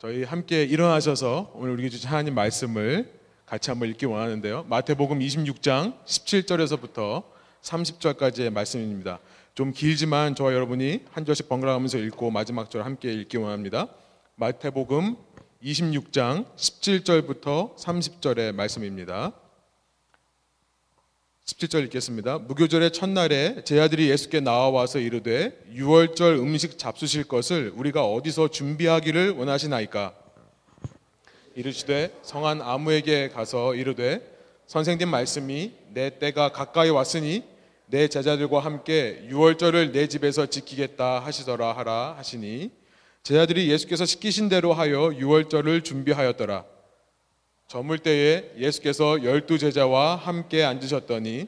저희 함께 일어나셔서 오늘 우리에게 주신 하나님 말씀을 같이 한번 읽기 원하는데요. 마태복음 26장 17절에서부터 30절까지의 말씀입니다. 좀 길지만 저와 여러분이 한 절씩 번갈아 가면서 읽고 마지막 절 함께 읽기 원합니다. 마태복음 26장 17절부터 30절의 말씀입니다. 17절 읽겠습니다. 무교절의 첫날에 제 아들이 예수께 나와와서 이르되 유월절 음식 잡수실 것을 우리가 어디서 준비하기를 원하시나이까? 이르시되 성한 아무에게 가서 이르되 선생님 말씀이 내 때가 가까이 왔으니 내 제자들과 함께 유월절을 내 집에서 지키겠다 하시더라 하라 하시니 제자들이 예수께서 시키신 대로 하여 유월절을 준비하였더라. 저물 때에 예수께서 열두 제자와 함께 앉으셨더니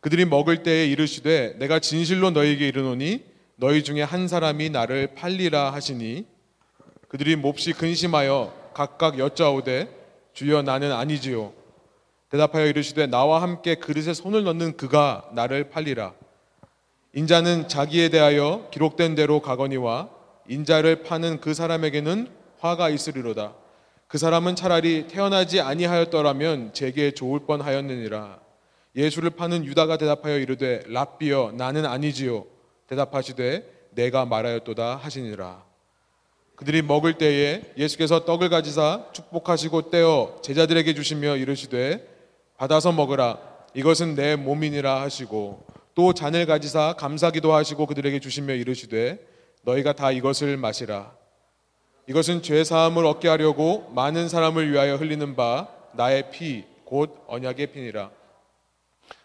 그들이 먹을 때에 이르시되 내가 진실로 너희에게 이르노니 너희 중에 한 사람이 나를 팔리라 하시니 그들이 몹시 근심하여 각각 여짜오되 주여 나는 아니지요. 대답하여 이르시되 나와 함께 그릇에 손을 넣는 그가 나를 팔리라. 인자는 자기에 대하여 기록된 대로 가거니와 인자를 파는 그 사람에게는 화가 있으리로다 그 사람은 차라리 태어나지 아니하였더라면 제게 좋을 뻔하였느니라. 예수를 파는 유다가 대답하여 이르되 랍비여 나는 아니지요. 대답하시되 내가 말하였도다 하시니라. 그들이 먹을 때에 예수께서 떡을 가지사 축복하시고 떼어 제자들에게 주시며 이르시되 받아서 먹으라 이것은 내 몸이니라 하시고 또 잔을 가지사 감사기도 하시고 그들에게 주시며 이르시되 너희가 다 이것을 마시라 이것은 죄 사함을 얻게 하려고 많은 사람을 위하여 흘리는 바 나의 피 곧 언약의 피니라.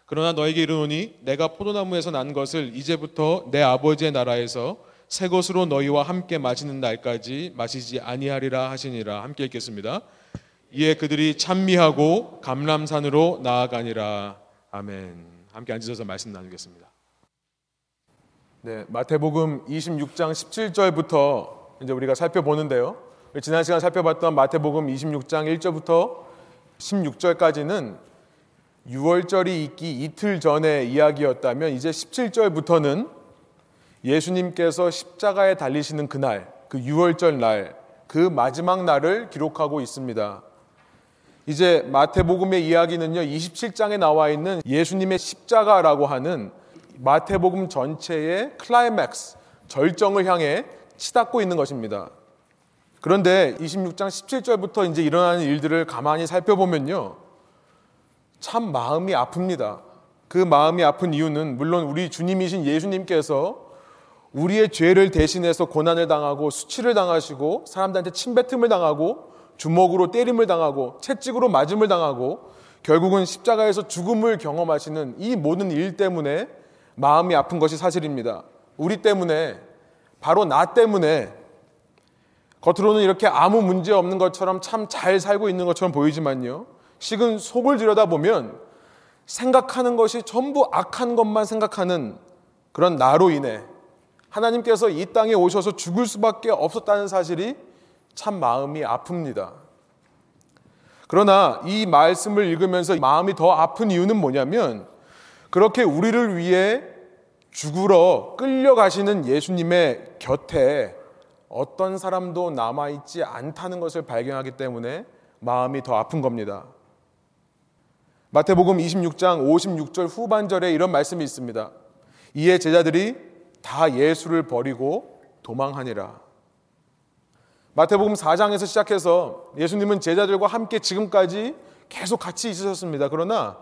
그러나 너에게 이르노니 내가 포도나무에서 난 것을 이제부터 내 아버지의 나라에서 새 것으로 너희와 함께 마시는 날까지 마시지 아니하리라 하시니라. 함께 읽겠습니다. 이에 그들이 찬미하고 감람산으로 나아가니라. 아멘. 함께 앉으셔서 말씀 나누겠습니다. 네, 마태복음 26장 17절부터 이제 우리가 살펴보는데요. 지난 시간 살펴봤던 마태복음 26장 1절부터 16절까지는 6월절이 있기 이틀 전의 이야기였다면 이제 17절부터는 예수님께서 십자가에 달리시는 그날, 그 6월절 날, 그 마지막 날을 기록하고 있습니다. 이제 마태복음의 이야기는요, 27장에 나와 있는 예수님의 십자가라고 하는 마태복음 전체의 클라이맥스, 절정을 향해 치닫고 있는 것입니다. 그런데 26장 17절부터 이제 일어나는 일들을 가만히 살펴보면요. 참 마음이 아픕니다. 그 마음이 아픈 이유는 물론 우리 주님이신 예수님께서 우리의 죄를 대신해서 고난을 당하고 수치를 당하시고 사람들한테 침뱉음을 당하고 주먹으로 때림을 당하고 채찍으로 맞음을 당하고 결국은 십자가에서 죽음을 경험하시는 이 모든 일 때문에 마음이 아픈 것이 사실입니다. 우리 때문에 바로 나 때문에 겉으로는 이렇게 아무 문제 없는 것처럼 참 잘 살고 있는 것처럼 보이지만요. 식은 속을 들여다보면 생각하는 것이 전부 악한 것만 생각하는 그런 나로 인해 하나님께서 이 땅에 오셔서 죽을 수밖에 없었다는 사실이 참 마음이 아픕니다. 그러나 이 말씀을 읽으면서 마음이 더 아픈 이유는 뭐냐면 그렇게 우리를 위해 죽으러 끌려가시는 예수님의 곁에 어떤 사람도 남아있지 않다는 것을 발견하기 때문에 마음이 더 아픈 겁니다. 마태복음 26장 56절 후반절에 이런 말씀이 있습니다. 이에 제자들이 다 예수를 버리고 도망하니라. 마태복음 4장에서 시작해서 예수님은 제자들과 함께 지금까지 계속 같이 있으셨습니다. 그러나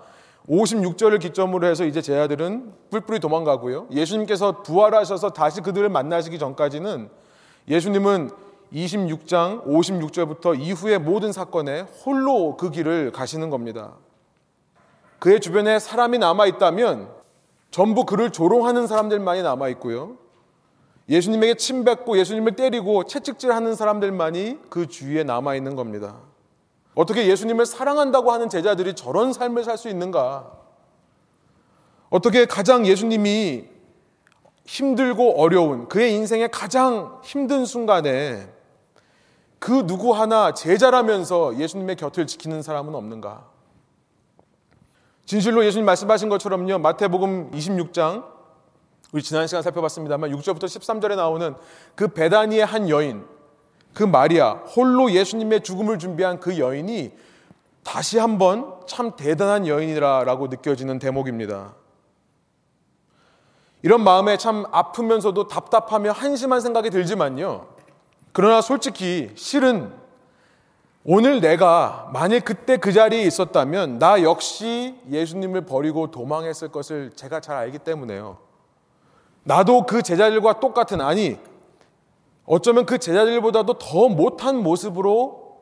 56절을 기점으로 해서 이제 제 아들은 뿔뿔이 도망가고요. 예수님께서 부활하셔서 다시 그들을 만나시기 전까지는 예수님은 26장 56절부터 이후의 모든 사건에 홀로 그 길을 가시는 겁니다. 그의 주변에 사람이 남아 있다면 전부 그를 조롱하는 사람들만이 남아 있고요. 예수님에게 침뱉고 예수님을 때리고 채찍질하는 사람들만이 그 주위에 남아 있는 겁니다. 어떻게 예수님을 사랑한다고 하는 제자들이 저런 삶을 살 수 있는가? 어떻게 가장 예수님이 힘들고 어려운 그의 인생의 가장 힘든 순간에 그 누구 하나 제자라면서 예수님의 곁을 지키는 사람은 없는가? 진실로 예수님 말씀하신 것처럼요. 마태복음 26장 우리 지난 시간 살펴봤습니다만 6절부터 13절에 나오는 그 베다니의 한 여인 그 마리아, 홀로 예수님의 죽음을 준비한 그 여인이 다시 한번 참 대단한 여인이라고 느껴지는 대목입니다. 이런 마음에 참 아프면서도 답답하며 한심한 생각이 들지만요. 그러나 솔직히 실은 오늘 내가 만일 그때 그 자리에 있었다면 나 역시 예수님을 버리고 도망했을 것을 제가 잘 알기 때문에요. 나도 그 제자들과 똑같은 아니 어쩌면 그 제자들보다도 더 못한 모습으로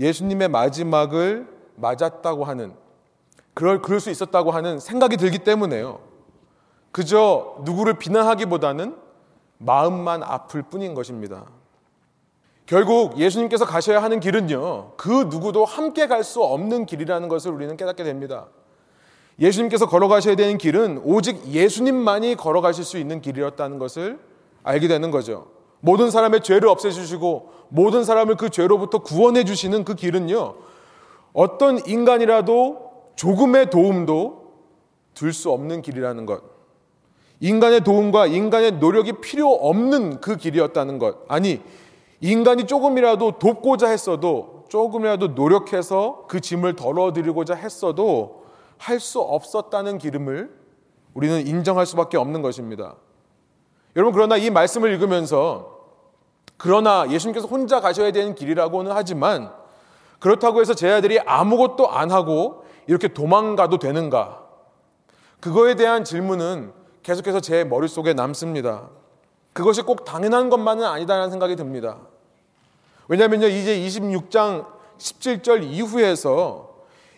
예수님의 마지막을 맞았다고 하는 그럴 그럴 수 있었다고 하는 생각이 들기 때문에요. 그저 누구를 비난하기보다는 마음만 아플 뿐인 것입니다. 결국 예수님께서 가셔야 하는 길은요, 그 누구도 함께 갈 수 없는 길이라는 것을 우리는 깨닫게 됩니다. 예수님께서 걸어가셔야 되는 길은 오직 예수님만이 걸어가실 수 있는 길이었다는 것을 알게 되는 거죠. 모든 사람의 죄를 없애주시고 모든 사람을 그 죄로부터 구원해 주시는 그 길은요, 어떤 인간이라도 조금의 도움도 줄수 없는 길이라는 것. 인간의 도움과 인간의 노력이 필요 없는 그 길이었다는 것. 아니, 인간이 조금이라도 돕고자 했어도 조금이라도 노력해서 그 짐을 덜어드리고자 했어도 할 수 없었다는 기름을 우리는 인정할 수밖에 없는 것입니다. 여러분, 그러나 이 말씀을 읽으면서 그러나 예수님께서 혼자 가셔야 되는 길이라고는 하지만 그렇다고 해서 제 아들이 아무것도 안 하고 이렇게 도망가도 되는가? 그거에 대한 질문은 계속해서 제 머릿속에 남습니다. 그것이 꼭 당연한 것만은 아니다라는 생각이 듭니다. 왜냐하면요, 이제 26장 17절 이후에서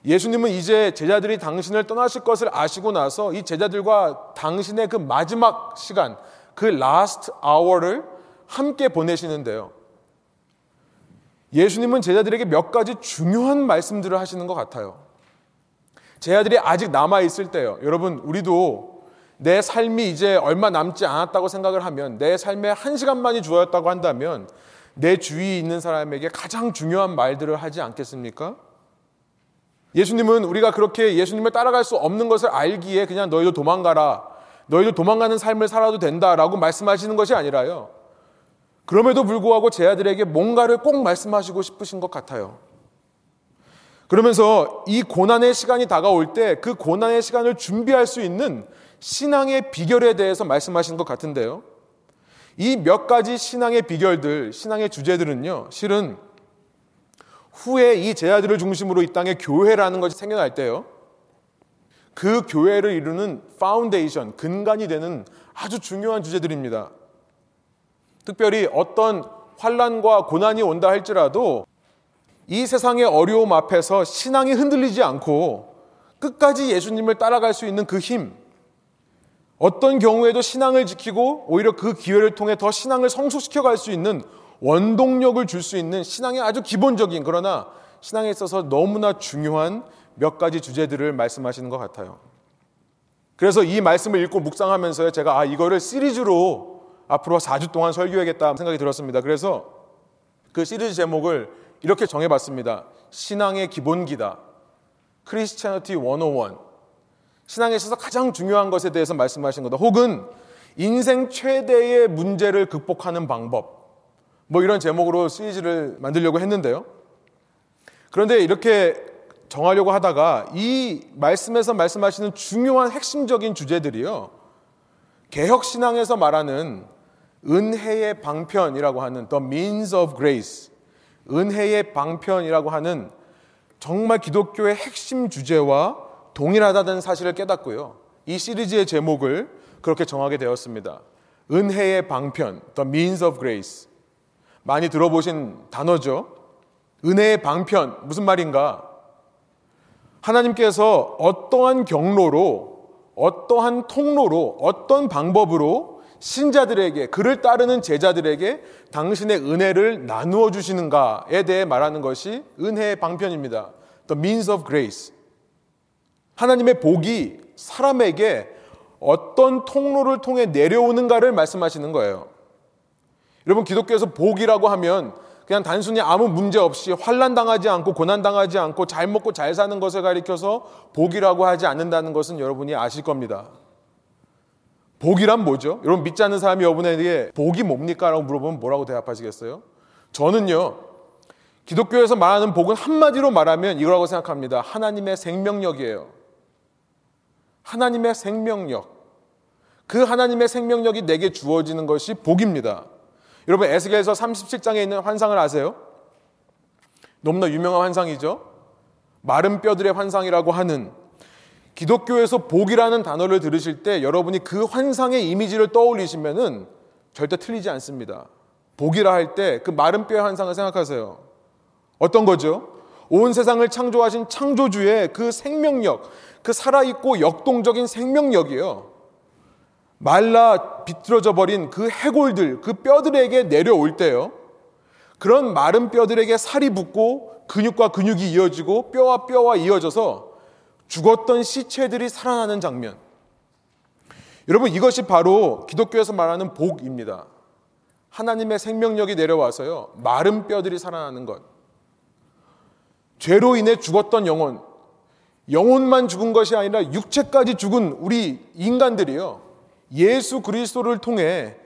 예수님은 이제 제자들이 당신을 떠나실 것을 아시고 나서 이 제자들과 당신의 그 마지막 시간, 그 last hour를 함께 보내시는데요. 예수님은 제자들에게 몇 가지 중요한 말씀들을 하시는 것 같아요. 제자들이 아직 남아 있을 때요. 여러분, 우리도 내 삶이 이제 얼마 남지 않았다고 생각을 하면 내 삶에 한 시간만이 주어졌다고 한다면 내 주위에 있는 사람에게 가장 중요한 말들을 하지 않겠습니까? 예수님은 우리가 그렇게 예수님을 따라갈 수 없는 것을 알기에 그냥 너희도 도망가라. 너희도 도망가는 삶을 살아도 된다라고 말씀하시는 것이 아니라요. 그럼에도 불구하고 제 아들에게 뭔가를 꼭 말씀하시고 싶으신 것 같아요. 그러면서 이 고난의 시간이 다가올 때 그 고난의 시간을 준비할 수 있는 신앙의 비결에 대해서 말씀하신 것 같은데요. 이 몇 가지 신앙의 비결들, 신앙의 주제들은요, 실은 후에 이 제자들을 중심으로 이 땅에 교회라는 것이 생겨날 때요. 그 교회를 이루는 파운데이션, 근간이 되는 아주 중요한 주제들입니다. 특별히 어떤 환란과 고난이 온다 할지라도 이 세상의 어려움 앞에서 신앙이 흔들리지 않고 끝까지 예수님을 따라갈 수 있는 그 힘, 어떤 경우에도 신앙을 지키고 오히려 그 기회를 통해 더 신앙을 성숙시켜 갈 수 있는 원동력을 줄 수 있는 신앙의 아주 기본적인 그러나 신앙에 있어서 너무나 중요한 몇 가지 주제들을 말씀하시는 것 같아요. 그래서 이 말씀을 읽고 묵상하면서 제가 아 이거를 시리즈로 앞으로 4주 동안 설교하겠다 생각이 들었습니다. 그래서 그 시리즈 제목을 이렇게 정해봤습니다. 신앙의 기본기다. 크리스티아니티 101. 신앙에 있어서 가장 중요한 것에 대해서 말씀하신 거다. 혹은 인생 최대의 문제를 극복하는 방법. 뭐 이런 제목으로 시리즈를 만들려고 했는데요. 그런데 이렇게 정하려고 하다가 이 말씀에서 말씀하시는 중요한 핵심적인 주제들이요. 개혁신앙에서 말하는 은혜의 방편이라고 하는 The Means of Grace. 은혜의 방편이라고 하는 정말 기독교의 핵심 주제와 동일하다는 사실을 깨닫고요. 이 시리즈의 제목을 그렇게 정하게 되었습니다. 은혜의 방편, The Means of Grace. 많이 들어보신 단어죠. 은혜의 방편, 무슨 말인가? 하나님께서 어떠한 경로로, 어떠한 통로로, 어떤 방법으로 신자들에게, 그를 따르는 제자들에게 당신의 은혜를 나누어 주시는가에 대해 말하는 것이 은혜의 방편입니다. The means of grace. 하나님의 복이 사람에게 어떤 통로를 통해 내려오는가를 말씀하시는 거예요. 여러분 기독교에서 복이라고 하면 그냥 단순히 아무 문제 없이 환란 당하지 않고 고난 당하지 않고 잘 먹고 잘 사는 것을 가리켜서 복이라고 하지 않는다는 것은 여러분이 아실 겁니다. 복이란 뭐죠? 여러분 믿지 않는 사람이 여러분에게 복이 뭡니까? 라고 물어보면 뭐라고 대답하시겠어요? 저는요, 기독교에서 말하는 복은 한마디로 말하면 이거라고 생각합니다. 하나님의 생명력이에요. 하나님의 생명력. 그 하나님의 생명력이 내게 주어지는 것이 복입니다. 여러분, 에스겔서 37장에 있는 환상을 아세요? 너무나 유명한 환상이죠. 마른 뼈들의 환상이라고 하는 기독교에서 복이라는 단어를 들으실 때 여러분이 그 환상의 이미지를 떠올리시면은 절대 틀리지 않습니다. 복이라 할 때 그 마른 뼈의 환상을 생각하세요. 어떤 거죠? 온 세상을 창조하신 창조주의 그 생명력, 그 살아있고 역동적인 생명력이요. 말라 비틀어져 버린 그 해골들, 그 뼈들에게 내려올 때요. 그런 마른 뼈들에게 살이 붙고 근육과 근육이 이어지고 뼈와 뼈와 이어져서 죽었던 시체들이 살아나는 장면. 여러분 이것이 바로 기독교에서 말하는 복입니다. 하나님의 생명력이 내려와서요. 마른 뼈들이 살아나는 것. 죄로 인해 죽었던 영혼, 영혼만 죽은 것이 아니라 육체까지 죽은 우리 인간들이요. 예수 그리스도를 통해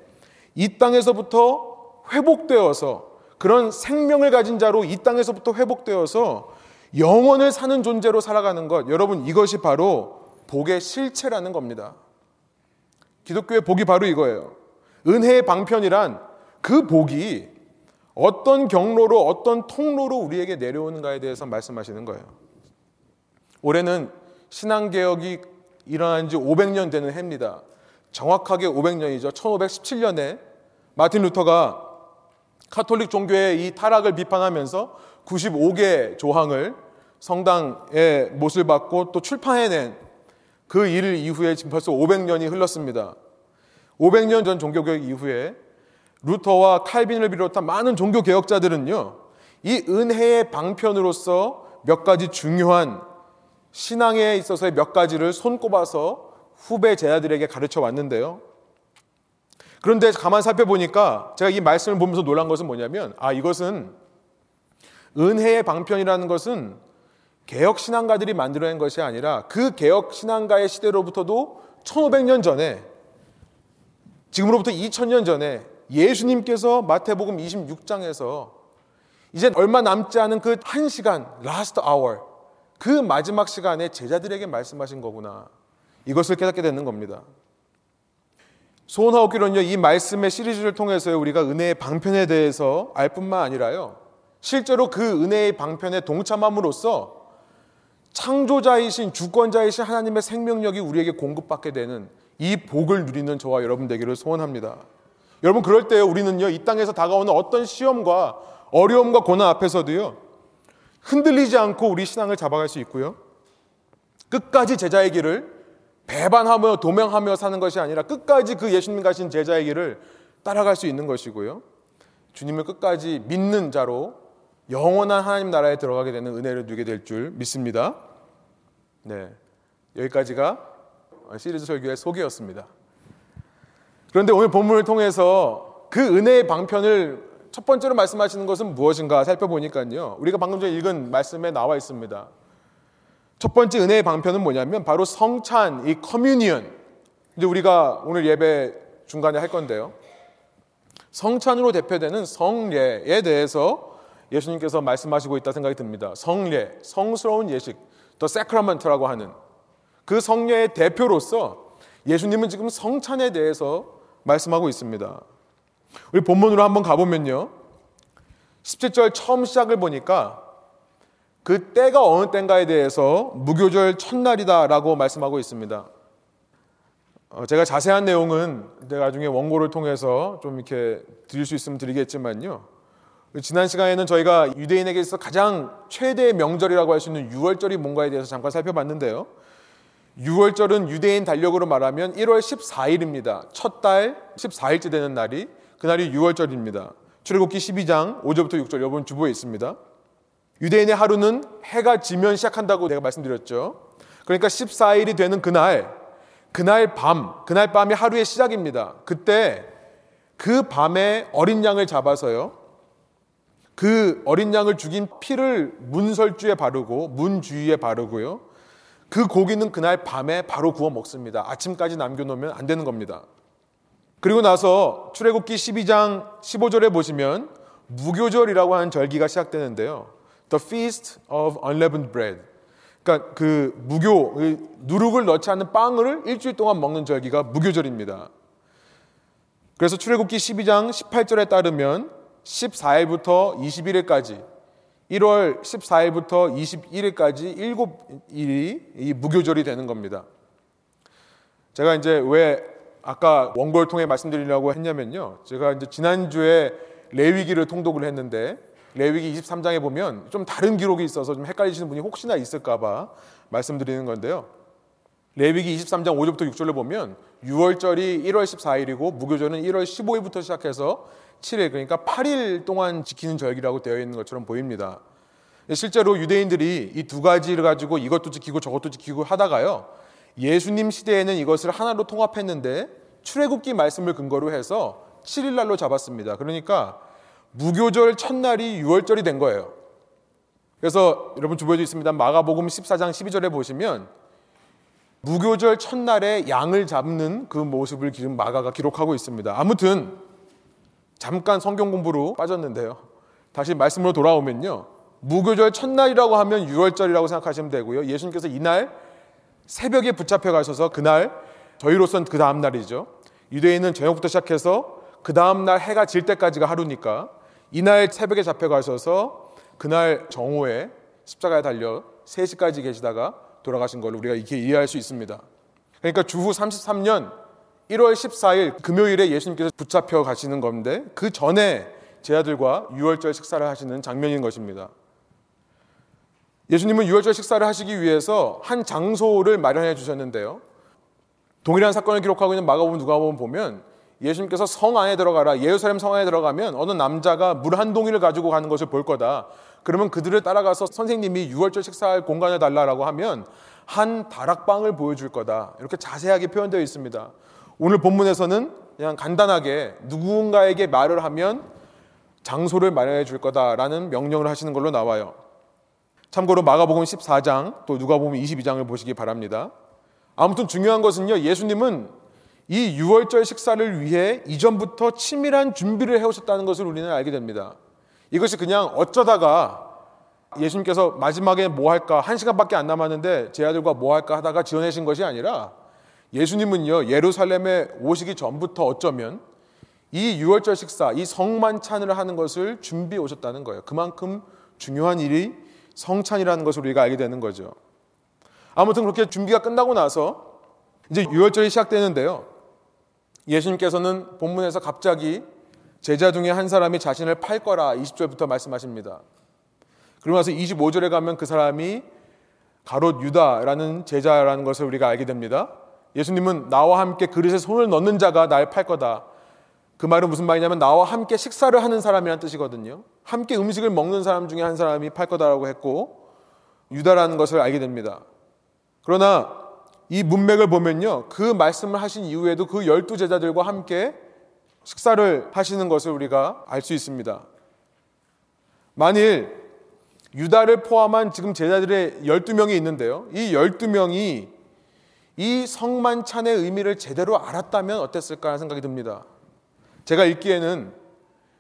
이 땅에서부터 회복되어서 그런 생명을 가진 자로 이 땅에서부터 회복되어서 영원을 사는 존재로 살아가는 것. 여러분, 이것이 바로 복의 실체라는 겁니다. 기독교의 복이 바로 이거예요. 은혜의 방편이란 그 복이 어떤 경로로, 어떤 통로로 우리에게 내려오는가에 대해서 말씀하시는 거예요. 올해는 신앙개혁이 일어난 지 500년 되는 해입니다. 정확하게 500년이죠. 1517년에 마틴 루터가 카톨릭 종교의 이 타락을 비판하면서 95개 조항을 성당에 못을 받고 또 출판해낸 그 일 이후에 지금 벌써 500년이 흘렀습니다. 500년 전 종교개혁 이후에 루터와 칼빈을 비롯한 많은 종교 개혁자들은요, 이 은혜의 방편으로서 몇 가지 중요한 신앙에 있어서의 몇 가지를 손꼽아서 후배 제자들에게 가르쳐 왔는데요. 그런데 가만 살펴보니까 제가 이 말씀을 보면서 놀란 것은 뭐냐면, 아, 이것은 은혜의 방편이라는 것은 개혁 신앙가들이 만들어낸 것이 아니라 그 개혁 신앙가의 시대로부터도 1500년 전에 지금으로부터 2000년 전에 예수님께서 마태복음 26장에서 이제 얼마 남지 않은 그 한 시간, last hour, 그 마지막 시간에 제자들에게 말씀하신 거구나. 이것을 깨닫게 되는 겁니다. 소원하옵기로는요, 이 말씀의 시리즈를 통해서 우리가 은혜의 방편에 대해서 알 뿐만 아니라요, 실제로 그 은혜의 방편에 동참함으로써 창조자이신 주권자이신 하나님의 생명력이 우리에게 공급받게 되는 이 복을 누리는 저와 여러분 되기를 소원합니다. 여러분 그럴 때 우리는요 이 땅에서 다가오는 어떤 시험과 어려움과 고난 앞에서도요 흔들리지 않고 우리 신앙을 잡아갈 수 있고요 끝까지 제자의 길을 배반하며 도명하며 사는 것이 아니라 끝까지 그 예수님 가신 제자의 길을 따라갈 수 있는 것이고요. 주님을 끝까지 믿는 자로 영원한 하나님 나라에 들어가게 되는 은혜를 누게 될 줄 믿습니다. 네. 여기까지가 시리즈 설교의 소개였습니다. 그런데 오늘 본문을 통해서 그 은혜의 방편을 첫 번째로 말씀하시는 것은 무엇인가 살펴보니까요. 우리가 방금 전에 읽은 말씀에 나와 있습니다. 첫 번째 은혜의 방편은 뭐냐면 바로 성찬, 이 커뮤니언. 이제 우리가 오늘 예배 중간에 할 건데요. 성찬으로 대표되는 성례에 대해서 예수님께서 말씀하시고 있다 생각이 듭니다. 성례, 성스러운 예식, 더 세크라멘트라고 하는 그 성례의 대표로서 예수님은 지금 성찬에 대해서 말씀하고 있습니다. 우리 본문으로 한번 가보면요. 17절 처음 시작을 보니까 그 때가 어느 때인가에 대해서 무교절 첫날이다라고 말씀하고 있습니다. 어, 제가 자세한 내용은 나중에 원고를 통해서 좀 이렇게 드릴 수 있으면 드리겠지만요. 지난 시간에는 저희가 유대인에게 서 가장 최대의 명절이라고 할 수 있는 6월절이 뭔가에 대해서 잠깐 살펴봤는데요. 6월절은 유대인 달력으로 말하면 1월 14일입니다. 첫 달 14일째 되는 날이 그날이 6월절입니다. 출애굽기 12장 5절부터 6절 여러분 주보에 있습니다. 유대인의 하루는 해가 지면 시작한다고 내가 말씀드렸죠. 그러니까 14일이 되는 그날, 그날 밤, 그날 밤이 하루의 시작입니다. 그때 그 밤에 어린 양을 잡아서요. 그 어린 양을 죽인 피를 문설주에 바르고 문 주위에 바르고요. 그 고기는 그날 밤에 바로 구워 먹습니다. 아침까지 남겨놓으면 안 되는 겁니다. 그리고 나서 출애굽기 12장 15절에 보시면 무교절이라고 하는 절기가 시작되는데요. The Feast of Unleavened Bread. 그러니까 그 무교 그 누룩을 넣지 않는 빵을 일주일 동안 먹는 절기가 무교절입니다. 그래서 출애굽기 12장 18절에 따르면 14일부터 21일까지 1월 14일부터 21일까지 7일이 이 무교절이 되는 겁니다. 제가 이제 왜 아까 원고를 통해 말씀드리려고 했냐면요. 제가 이제 지난주에 레위기를 통독을 했는데 레위기 23장에 보면 좀 다른 기록이 있어서 좀 헷갈리시는 분이 혹시나 있을까봐 말씀드리는 건데요. 레위기 23장 5절부터 6절을 보면 6월절이 1월 14일이고 무교절은 1월 15일부터 시작해서 7일 그러니까 8일 동안 지키는 절기라고 되어 있는 것처럼 보입니다. 실제로 유대인들이 이 두 가지를 가지고 이것도 지키고 저것도 지키고 하다가요. 예수님 시대에는 이것을 하나로 통합했는데 출애굽기 말씀을 근거로 해서 7일 날로 잡았습니다. 그러니까 무교절 첫날이 6월절이 된 거예요. 그래서 여러분 주보에도 있습니다. 마가복음 14장 12절에 보시면 무교절 첫날에 양을 잡는 그 모습을 지금 마가가 기록하고 있습니다. 아무튼 잠깐 성경 공부로 빠졌는데요. 다시 말씀으로 돌아오면요. 무교절 첫날이라고 하면 6월절이라고 생각하시면 되고요. 예수님께서 이날 새벽에 붙잡혀 가셔서 그날 저희로선 그 다음 날이죠. 유대인은 저녁부터 시작해서 그 다음 날 해가 질 때까지가 하루니까 이날 새벽에 잡혀 가셔서 그날 정오에 십자가에 달려 3시까지 계시다가 돌아가신 걸로 우리가 이렇게 이해할 수 있습니다. 그러니까 주후 33년 1월 14일 금요일에 예수님께서 붙잡혀 가시는 건데 그 전에 제 아들과 6월절 식사를 하시는 장면인 것입니다. 예수님은 6월절 식사를 하시기 위해서 한 장소를 마련해 주셨는데요. 동일한 사건을 기록하고 있는 마가복음 누가복음 보면 예수님께서 성 안에 들어가라 예루살렘 성 안에 들어가면 어느 남자가 물 한 동이를 가지고 가는 것을 볼 거다. 그러면 그들을 따라가서 선생님이 6월절 식사할 공간을 달라라고 하면 한 다락방을 보여줄 거다. 이렇게 자세하게 표현되어 있습니다. 오늘 본문에서는 그냥 간단하게 누군가에게 말을 하면 장소를 마련해 줄 거다라는 명령을 하시는 걸로 나와요. 참고로 마가복음 14장 또 누가복음 22장을 보시기 바랍니다. 아무튼 중요한 것은요. 예수님은 이 6월절 식사를 위해 이전부터 치밀한 준비를 해오셨다는 것을 우리는 알게 됩니다. 이것이 그냥 어쩌다가 예수님께서 마지막에 뭐 할까 한 시간밖에 안 남았는데 제 아들과 뭐 할까 하다가 지어내신 것이 아니라 예수님은요 예루살렘에 오시기 전부터 어쩌면 이 6월절 식사, 이 성만찬을 하는 것을 준비해 오셨다는 거예요. 그만큼 중요한 일이 성찬이라는 것을 우리가 알게 되는 거죠. 아무튼 그렇게 준비가 끝나고 나서 이제 6월절이 시작되는데요. 예수님께서는 본문에서 갑자기 제자 중에 한 사람이 자신을 팔 거라 20절부터 말씀하십니다. 그러고 나서 25절에 가면 그 사람이 가롯 유다라는 제자라는 것을 우리가 알게 됩니다. 예수님은 나와 함께 그릇에 손을 넣는 자가 날 팔 거다. 그 말은 무슨 말이냐면 나와 함께 식사를 하는 사람이라는 뜻이거든요. 함께 음식을 먹는 사람 중에 한 사람이 팔 거다라고 했고 유다라는 것을 알게 됩니다. 그러나 이 문맥을 보면요. 그 말씀을 하신 이후에도 그 열두 제자들과 함께 식사를 하시는 것을 우리가 알 수 있습니다. 만일 유다를 포함한 지금 제자들의 12명이 있는데요. 이 12명이 이 성만찬의 의미를 제대로 알았다면 어땠을까 하는 생각이 듭니다. 제가 읽기에는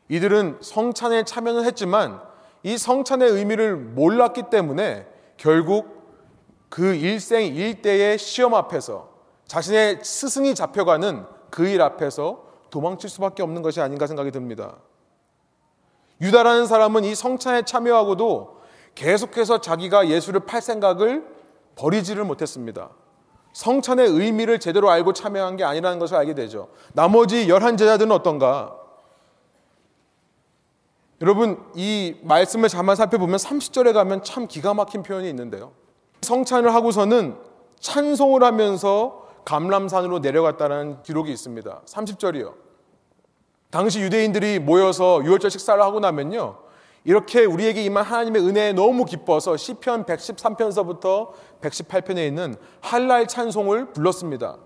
이들은 성찬에 참여는 했지만 이 성찬의 의미를 몰랐기 때문에 결국 그 일생 일대의 시험 앞에서 자신의 스승이 잡혀가는 그 일 앞에서 도망칠 수밖에 없는 것이 아닌가 생각이 듭니다. 유다라는 사람은 이 성찬에 참여하고도 계속해서 자기가 예수를 팔 생각을 버리지를 못했습니다. 성찬의 의미를 제대로 알고 참여한 게 아니라는 것을 알게 되죠. 나머지 열한 제자들은 어떤가? 여러분, 이 말씀을 잠깐 살펴보면 30절에 가면 참 기가 막힌 표현이 있는데요. 성찬을 하고서는 찬송을 하면서 감람산으로 내려갔다는 기록이 있습니다. 30절이요. 당시 유대인들이 모여서 유월절 식사를 하고 나면요. 이렇게 우리에게 임한 하나님의 은혜에 너무 기뻐서 시편 113편서부터 118편에 있는 할랄 찬송을 불렀습니다.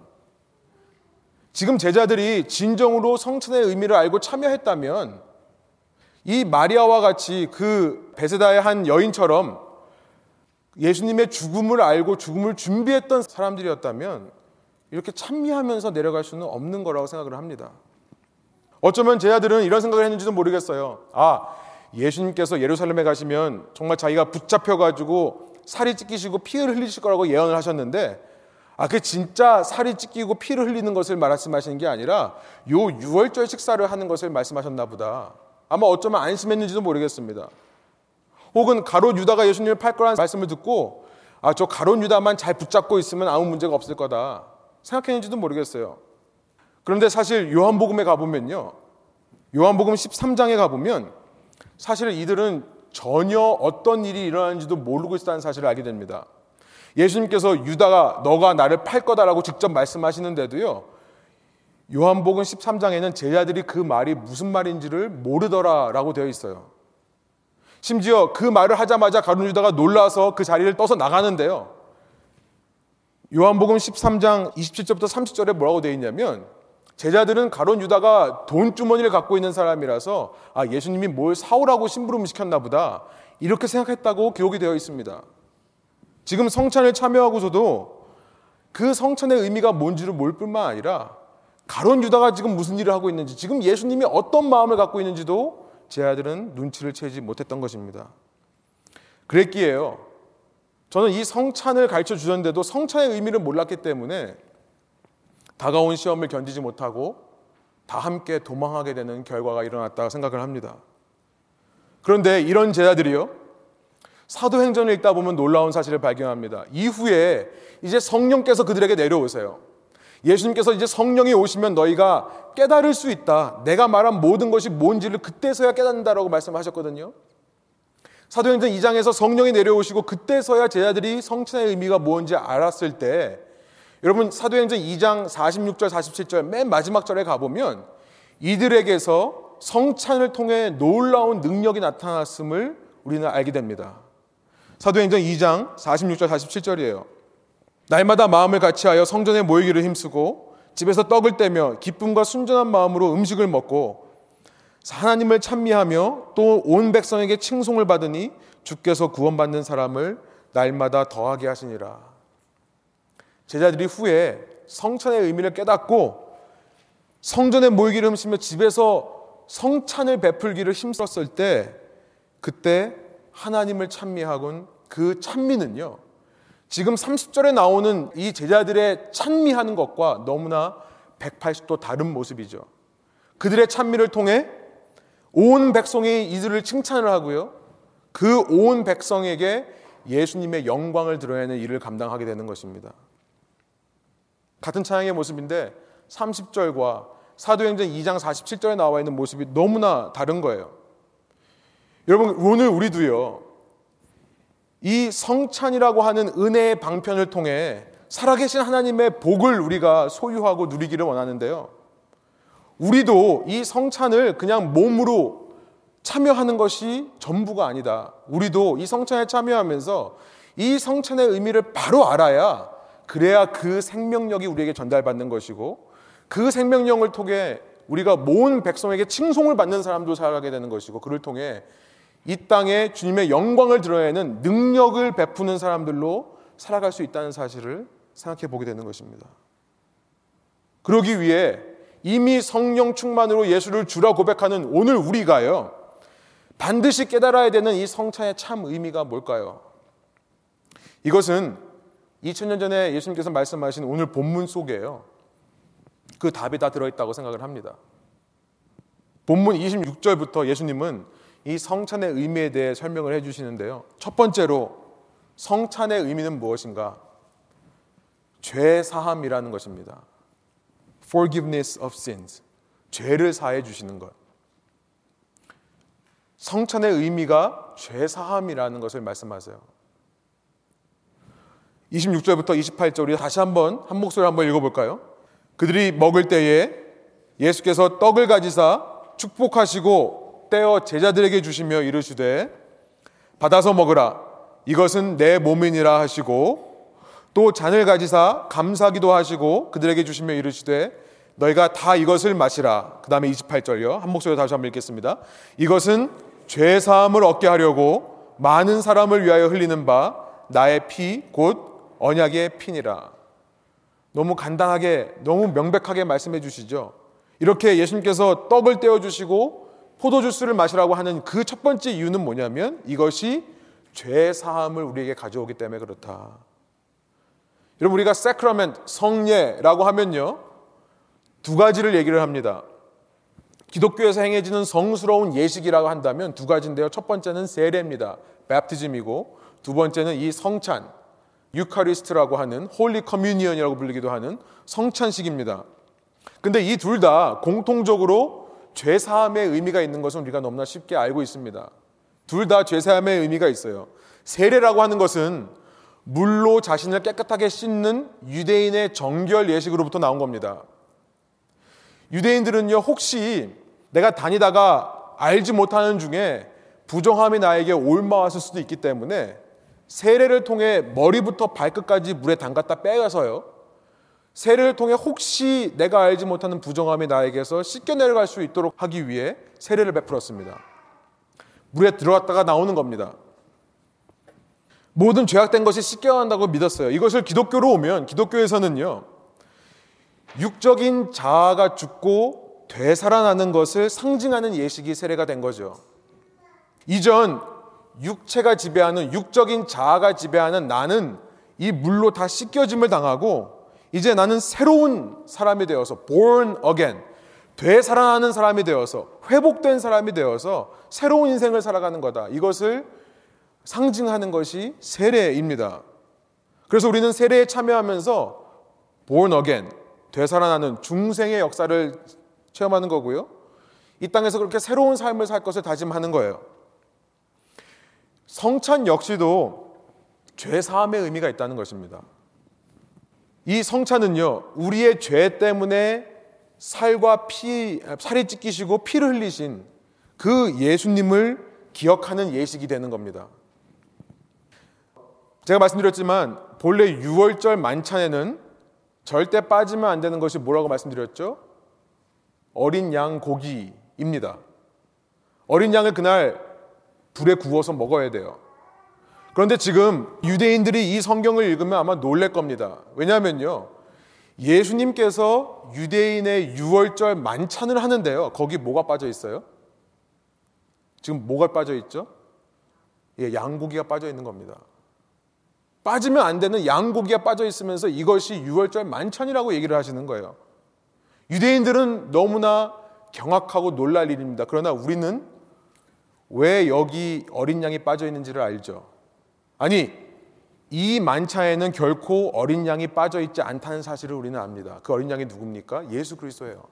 지금 제자들이 진정으로 성찬의 의미를 알고 참여했다면 이 마리아와 같이 그 베세다의 한 여인처럼 예수님의 죽음을 알고 죽음을 준비했던 사람들이었다면 이렇게 찬미하면서 내려갈 수는 없는 거라고 생각을 합니다. 어쩌면 제자들은 이런 생각을 했는지도 모르겠어요. 아, 예수님께서 예루살렘에 가시면 정말 자기가 붙잡혀가지고 살이 찢기시고 피를 흘리실 거라고 예언을 하셨는데, 아, 그 진짜 살이 찢기고 피를 흘리는 것을 말씀하시는 게 아니라 요 유월절 식사를 하는 것을 말씀하셨나 보다. 아마 어쩌면 안심했는지도 모르겠습니다. 혹은 가롯 유다가 예수님을 팔 거라는 말씀을 듣고 아, 저 가롯 유다만 잘 붙잡고 있으면 아무 문제가 없을 거다. 생각했는지도 모르겠어요. 그런데 사실 요한복음에 가보면요. 요한복음 13장에 가보면 사실 이들은 전혀 어떤 일이 일어나는지도 모르고 있다는 사실을 알게 됩니다. 예수님께서 유다가 너가 나를 팔 거다라고 직접 말씀하시는데도요. 요한복음 13장에는 제자들이 그 말이 무슨 말인지를 모르더라라고 되어 있어요. 심지어 그 말을 하자마자 가룟 유다가 놀라서 그 자리를 떠서 나가는데요. 요한복음 13장 27절부터 30절에 뭐라고 되어 있냐면 제자들은 가론 유다가 돈 주머니를 갖고 있는 사람이라서 아 예수님이 뭘 사오라고 심부름 시켰나 보다 이렇게 생각했다고 기록이 되어 있습니다. 지금 성찬을 참여하고서도 그 성찬의 의미가 뭔지를 모를 뿐만 아니라 가론 유다가 지금 무슨 일을 하고 있는지 지금 예수님이 어떤 마음을 갖고 있는지도 제 아들은 눈치를 채지 못했던 것입니다. 그랬기에요. 저는 이 성찬을 가르쳐 주셨는데도 성찬의 의미를 몰랐기 때문에 다가온 시험을 견디지 못하고 다 함께 도망하게 되는 결과가 일어났다고 생각을 합니다. 그런데 이런 제자들이요. 사도행전을 읽다 보면 놀라운 사실을 발견합니다. 이후에 이제 성령께서 그들에게 내려오세요. 예수님께서 이제 성령이 오시면 너희가 깨달을 수 있다. 내가 말한 모든 것이 뭔지를 그때서야 깨닫는다라고 말씀하셨거든요. 사도행전 2장에서 성령이 내려오시고 그때서야 제자들이 성찬의 의미가 뭔지 알았을 때 여러분 사도행전 2장 46절 47절 맨 마지막 절에 가보면 이들에게서 성찬을 통해 놀라운 능력이 나타났음을 우리는 알게 됩니다. 사도행전 2장 46절 47절이에요. 날마다 마음을 같이하여 성전에 모이기를 힘쓰고 집에서 떡을 떼며 기쁨과 순전한 마음으로 음식을 먹고 하나님을 찬미하며 또 온 백성에게 칭송을 받으니 주께서 구원받는 사람을 날마다 더하게 하시니라. 제자들이 후에 성찬의 의미를 깨닫고 성전에 모이기를 힘쓰며 집에서 성찬을 베풀기를 힘썼을 때 그때 하나님을 찬미하곤 그 찬미는요. 지금 30절에 나오는 이 제자들의 찬미하는 것과 너무나 180도 다른 모습이죠. 그들의 찬미를 통해 온 백성이 이들을 칭찬을 하고요. 그 온 백성에게 예수님의 영광을 드러내는 일을 감당하게 되는 것입니다. 같은 찬양의 모습인데 30절과 사도행전 2장 47절에 나와 있는 모습이 너무나 다른 거예요. 여러분 오늘 우리도요. 이 성찬이라고 하는 은혜의 방편을 통해 살아계신 하나님의 복을 우리가 소유하고 누리기를 원하는데요. 우리도 이 성찬을 그냥 몸으로 참여하는 것이 전부가 아니다. 우리도 이 성찬에 참여하면서 이 성찬의 의미를 바로 알아야 그래야 그 생명력이 우리에게 전달받는 것이고 그 생명력을 통해 우리가 모은 백성에게 칭송을 받는 사람도 살아가게 되는 것이고 그를 통해 이 땅에 주님의 영광을 드러내는 능력을 베푸는 사람들로 살아갈 수 있다는 사실을 생각해 보게 되는 것입니다. 그러기 위해 이미 성령 충만으로 예수를 주라 고백하는 오늘 우리가요. 반드시 깨달아야 되는 이 성찬의 참 의미가 뭘까요? 이것은 2000년 전에 예수님께서 말씀하신 오늘 본문 속에요. 그 답이 다 들어있다고 생각을 합니다. 본문 26절부터 예수님은 이 성찬의 의미에 대해 설명을 해 주시는데요. 첫 번째로 성찬의 의미는 무엇인가? 죄 사함이라는 것입니다. Forgiveness of sins. 죄를 사해 주시는 것. 성찬의 의미가 죄 사함이라는 것을 말씀하세요. 26절부터 28절 우리 다시 한번 한 목소리 한번 읽어 볼까요? 그들이 먹을 때에 예수께서 떡을 가지사 축복하시고 떼어 제자들에게 주시며 이르시되 받아서 먹으라 이것은 내 몸이니라 하시고 또 잔을 가지사 감사기도 하시고 그들에게 주시며 이르시되 너희가 다 이것을 마시라. 그 다음에 28절요. 한 목소리로 다시 한번 읽겠습니다. 이것은 죄 사함을 얻게 하려고 많은 사람을 위하여 흘리는 바 나의 피 곧 언약의 핀이라. 너무 간단하게, 너무 명백하게 말씀해 주시죠. 이렇게 예수님께서 떡을 떼어 주시고 포도주스를 마시라고 하는 그 첫 번째 이유는 뭐냐면 이것이 죄 사함을 우리에게 가져오기 때문에 그렇다. 여러분 우리가 sacrament 성례라고 하면요. 두 가지를 얘기를 합니다. 기독교에서 행해지는 성스러운 예식이라고 한다면 두 가지인데요. 첫 번째는 세례입니다. baptism이고 두 번째는 이 성찬 Eucharist라고 하는 Holy Communion이라고 불리기도 하는 성찬식입니다. 근데 이 둘 다 공통적으로 죄 사함의 의미가 있는 것은 우리가 너무나 쉽게 알고 있습니다. 둘 다 죄 사함의 의미가 있어요. 세례라고 하는 것은 물로 자신을 깨끗하게 씻는 유대인의 정결 예식으로부터 나온 겁니다. 유대인들은요, 혹시 내가 다니다가 알지 못하는 중에 부정함이 나에게 옮아왔을 수도 있기 때문에 세례를 통해 머리부터 발끝까지 물에 담갔다 빼가서요. 세례를 통해 혹시 내가 알지 못하는 부정함이 나에게서 씻겨 내려갈 수 있도록 하기 위해 세례를 베풀었습니다. 물에 들어갔다가 나오는 겁니다. 모든 죄악된 것이 씻겨간다고 믿었어요. 이것을 기독교로 오면 기독교에서는요. 육적인 자아가 죽고 되살아나는 것을 상징하는 예식이 세례가 된 거죠. 이전 육체가 지배하는 육적인 자아가 지배하는 나는 이 물로 다 씻겨짐을 당하고 이제 나는 새로운 사람이 되어서 born again 되살아나는 사람이 되어서 회복된 사람이 되어서 새로운 인생을 살아가는 거다. 이것을 상징하는 것이 세례입니다. 그래서 우리는 세례에 참여하면서 born again 되살아나는 중생의 역사를 체험하는 거고요. 이 땅에서 그렇게 새로운 삶을 살 것을 다짐하는 거예요. 성찬 역시도 죄 사함의 의미가 있다는 것입니다. 이 성찬은요, 우리의 죄 때문에 살과 피, 살이 찢기시고 피를 흘리신 그 예수님을 기억하는 예식이 되는 겁니다. 제가 말씀드렸지만 본래 6월절 만찬에는 절대 빠지면 안 되는 것이 뭐라고 말씀드렸죠? 어린 양 고기입니다. 어린 양을 그날 불에 구워서 먹어야 돼요. 그런데 지금 유대인들이 이 성경을 읽으면 아마 놀랄 겁니다. 왜냐하면요. 예수님께서 유대인의 6월절 만찬을 하는데요. 거기 뭐가 빠져 있어요? 지금 뭐가 빠져 있죠? 예, 양고기가 빠져 있는 겁니다. 빠지면 안 되는 양고기가 빠져 있으면서 이것이 6월절 만찬이라고 얘기를 하시는 거예요. 유대인들은 너무나 경악하고 놀랄 일입니다. 그러나 우리는 왜 여기 어린 양이 빠져 있는지를 알죠. 아니, 이 만차에는 결코 어린 양이 빠져 있지 않다는 사실을 우리는 압니다. 그 어린 양이 누굽니까? 예수 그리스도예요.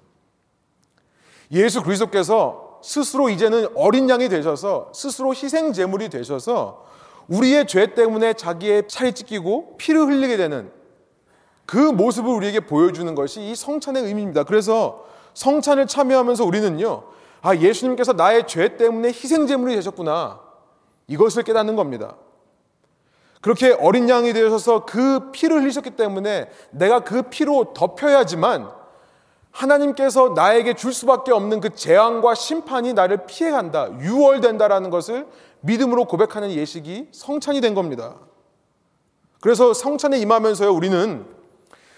예수 그리스도께서 스스로 이제는 어린 양이 되셔서 스스로 희생 제물이 되셔서 우리의 죄 때문에 자기의 살이 찢기고 피를 흘리게 되는 그 모습을 우리에게 보여주는 것이 이 성찬의 의미입니다. 그래서 성찬을 참여하면서 우리는요, 아, 예수님께서 나의 죄 때문에 희생 제물이 되셨구나. 이것을 깨닫는 겁니다. 그렇게 어린 양이 되셔서 그 피를 흘리셨기 때문에 내가 그 피로 덮여야지만 하나님께서 나에게 줄 수밖에 없는 그 재앙과 심판이 나를 피해간다. 유월된다라는 것을 믿음으로 고백하는 예식이 성찬이 된 겁니다. 그래서 성찬에 임하면서요, 우리는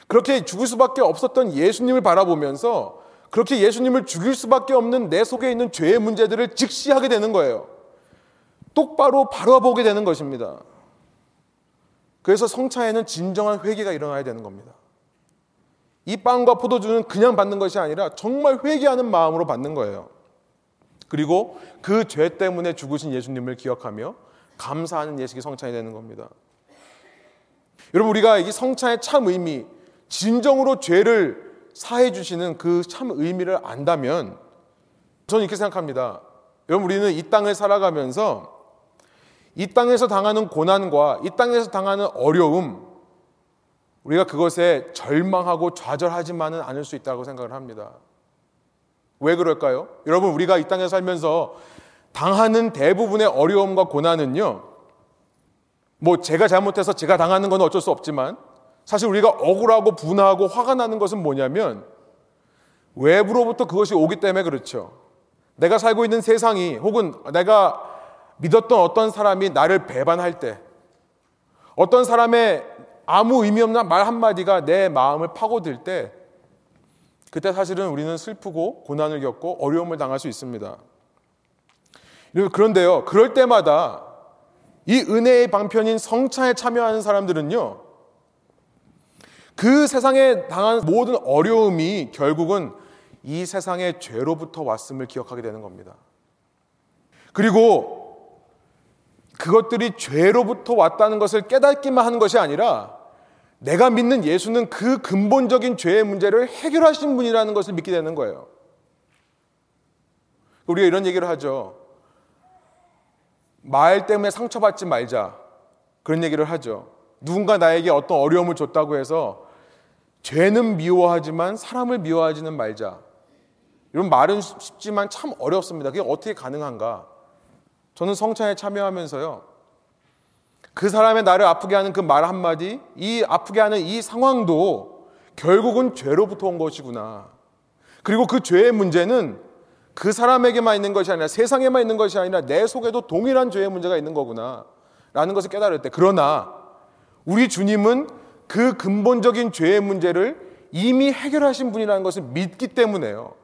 그렇게 죽을 수밖에 없었던 예수님을 바라보면서 그렇게 예수님을 죽일 수밖에 없는 내 속에 있는 죄의 문제들을 직시하게 되는 거예요. 똑바로 바라보게 되는 것입니다. 그래서 성차에는 진정한 회개가 일어나야 되는 겁니다. 이 빵과 포도주는 그냥 받는 것이 아니라 정말 회개하는 마음으로 받는 거예요. 그리고 그 죄 때문에 죽으신 예수님을 기억하며 감사하는 예식이 성찬이 되는 겁니다. 여러분 우리가 이 성찬의 참 의미, 진정으로 죄를 사해 주시는 그 참 의미를 안다면 저는 이렇게 생각합니다. 여러분 우리는 이 땅을 살아가면서 이 땅에서 당하는 고난과 이 땅에서 당하는 어려움 우리가 그것에 절망하고 좌절하지만은 않을 수 있다고 생각을 합니다. 왜 그럴까요? 여러분 우리가 이 땅에 살면서 당하는 대부분의 어려움과 고난은요. 뭐 제가 잘못해서 제가 당하는 건 어쩔 수 없지만 사실 우리가 억울하고 분하고 화가 나는 것은 뭐냐면 외부로부터 그것이 오기 때문에 그렇죠. 내가 살고 있는 세상이 혹은 내가 믿었던 어떤 사람이 나를 배반할 때 어떤 사람의 아무 의미 없는 말 한마디가 내 마음을 파고들 때 그때 사실은 우리는 슬프고 고난을 겪고 어려움을 당할 수 있습니다. 그런데요, 그럴 때마다 이 은혜의 방편인 성찬에 참여하는 사람들은요, 그 세상에 당한 모든 어려움이 결국은 이 세상의 죄로부터 왔음을 기억하게 되는 겁니다. 그리고 그것들이 죄로부터 왔다는 것을 깨닫기만 하는 것이 아니라 내가 믿는 예수는 그 근본적인 죄의 문제를 해결하신 분이라는 것을 믿게 되는 거예요. 우리가 이런 얘기를 하죠. 말 때문에 상처받지 말자. 그런 얘기를 하죠. 누군가 나에게 어떤 어려움을 줬다고 해서 죄는 미워하지만 사람을 미워하지는 말자. 이런 말은 쉽지만 참 어렵습니다. 그게 어떻게 가능한가? 저는 성찬에 참여하면서요. 그 사람의 나를 아프게 하는 그 말 한마디, 이 아프게 하는 이 상황도 결국은 죄로부터 온 것이구나. 그리고 그 죄의 문제는 그 사람에게만 있는 것이 아니라 세상에만 있는 것이 아니라 내 속에도 동일한 죄의 문제가 있는 거구나. 라는 것을 깨달을 때. 그러나 우리 주님은 그 근본적인 죄의 문제를 이미 해결하신 분이라는 것을 믿기 때문에요.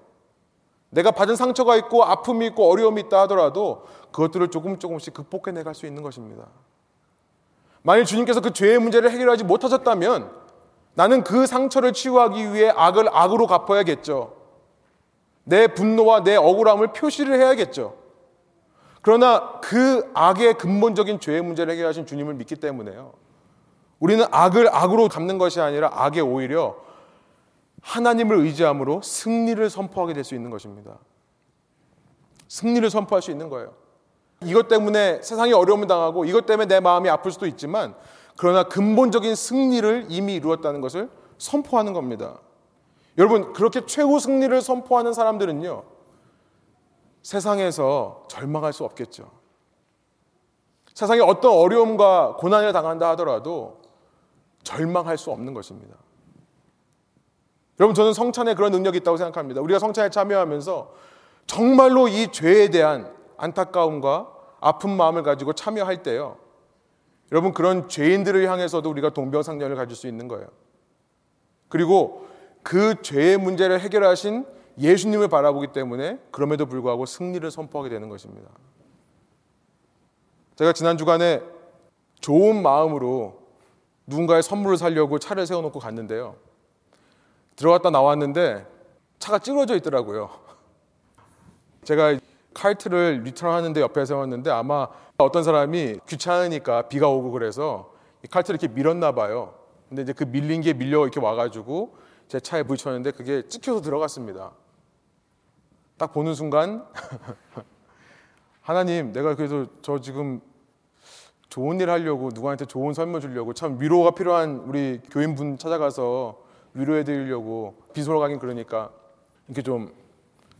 내가 받은 상처가 있고 아픔이 있고 어려움이 있다 하더라도 그것들을 조금 조금씩 극복해 내갈 수 있는 것입니다. 만일 주님께서 그 죄의 문제를 해결하지 못하셨다면 나는 그 상처를 치유하기 위해 악을 악으로 갚아야겠죠. 내 분노와 내 억울함을 표시를 해야겠죠. 그러나 그 악의 근본적인 죄의 문제를 해결하신 주님을 믿기 때문에요. 우리는 악을 악으로 갚는 것이 아니라 악에 오히려 하나님을 의지함으로 승리를 선포하게 될 수 있는 것입니다. 승리를 선포할 수 있는 거예요. 이것 때문에 세상에 어려움을 당하고 이것 때문에 내 마음이 아플 수도 있지만 그러나 근본적인 승리를 이미 이루었다는 것을 선포하는 겁니다. 여러분 그렇게 최후 승리를 선포하는 사람들은요 세상에서 절망할 수 없겠죠. 세상에 어떤 어려움과 고난을 당한다 하더라도 절망할 수 없는 것입니다. 여러분 저는 성찬에 그런 능력이 있다고 생각합니다. 우리가 성찬에 참여하면서 정말로 이 죄에 대한 안타까움과 아픈 마음을 가지고 참여할 때요. 여러분 그런 죄인들을 향해서도 우리가 동병상련을 가질 수 있는 거예요. 그리고 그 죄의 문제를 해결하신 예수님을 바라보기 때문에 그럼에도 불구하고 승리를 선포하게 되는 것입니다. 제가 지난 주간에 좋은 마음으로 누군가의 선물을 사려고 차를 세워놓고 갔는데요. 들어갔다 나왔는데 차가 찌그러져 있더라고요. 제가 칼트를 리턴하는데 옆에 세웠는데 아마 어떤 사람이 귀찮으니까 비가 오고 그래서 이 칼트를 이렇게 밀었나 봐요. 근데 이제 그 밀린 게 밀려 이렇게 와가지고 제 차에 부딪혔는데 그게 찍혀서 들어갔습니다. 딱 보는 순간 하나님 내가 그래도 저 지금 좋은 일 하려고 누구한테 좋은 선물 주려고 참 위로가 필요한 우리 교인분 찾아가서 위로해 드리려고 비소로 가긴 그러니까 이렇게 좀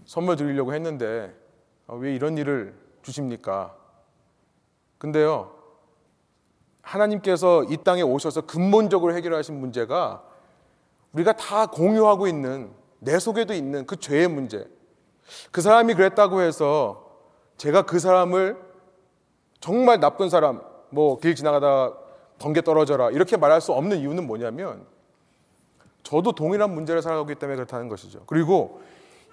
선물 드리려고 했는데 아, 왜 이런 일을 주십니까? 근데요, 하나님께서 이 땅에 오셔서 근본적으로 해결하신 문제가 우리가 다 공유하고 있는 내 속에도 있는 그 죄의 문제. 그 사람이 그랬다고 해서 제가 그 사람을 정말 나쁜 사람, 뭐 길 지나가다 번개 떨어져라 이렇게 말할 수 없는 이유는 뭐냐면 저도 동일한 문제를 살아가기 때문에 그렇다는 것이죠. 그리고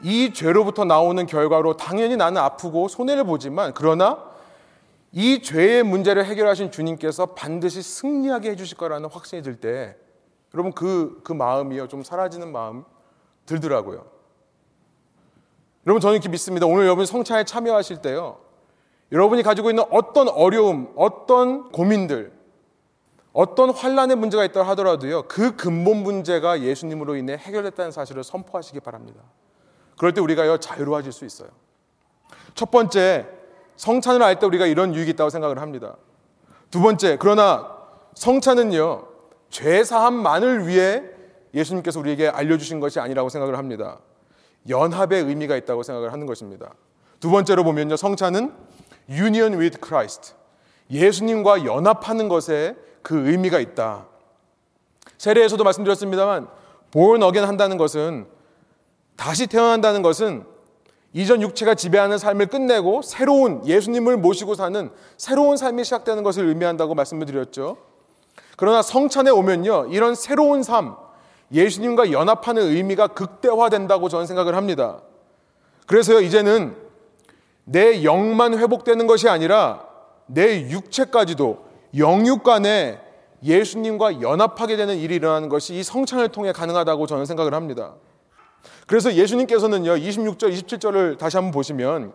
이 죄로부터 나오는 결과로 당연히 나는 아프고 손해를 보지만 그러나 이 죄의 문제를 해결하신 주님께서 반드시 승리하게 해주실 거라는 확신이 들 때 여러분 그, 그 마음이요 좀 사라지는 마음 들더라고요. 여러분 저는 이렇게 믿습니다. 오늘 여러분 성찬에 참여하실 때요. 여러분이 가지고 있는 어떤 어려움, 어떤 고민들, 어떤 환란의 문제가 있다 하더라도요. 그 근본 문제가 예수님으로 인해 해결됐다는 사실을 선포하시기 바랍니다. 그럴 때 우리가요 자유로워질 수 있어요. 첫 번째 성찬을 할때 우리가 이런 유익이 있다고 생각을 합니다. 두 번째 그러나 성찬은요 죄 사함만을 위해 예수님께서 우리에게 알려 주신 것이 아니라고 생각을 합니다. 연합의 의미가 있다고 생각을 하는 것입니다. 두 번째로 보면요 성찬은 union with Christ 예수님과 연합하는 것에 그 의미가 있다. 세례에서도 말씀드렸습니다만 born again 한다는 것은 다시 태어난다는 것은 이전 육체가 지배하는 삶을 끝내고 새로운 예수님을 모시고 사는 새로운 삶이 시작되는 것을 의미한다고 말씀을 드렸죠. 그러나 성찬에 오면요. 이런 새로운 삶, 예수님과 연합하는 의미가 극대화된다고 저는 생각을 합니다. 그래서요, 이제는 내 영만 회복되는 것이 아니라 내 육체까지도 영육 간에 예수님과 연합하게 되는 일이 일어나는 것이 이 성찬을 통해 가능하다고 저는 생각을 합니다. 그래서 예수님께서는요, 26절, 27절을 다시 한번 보시면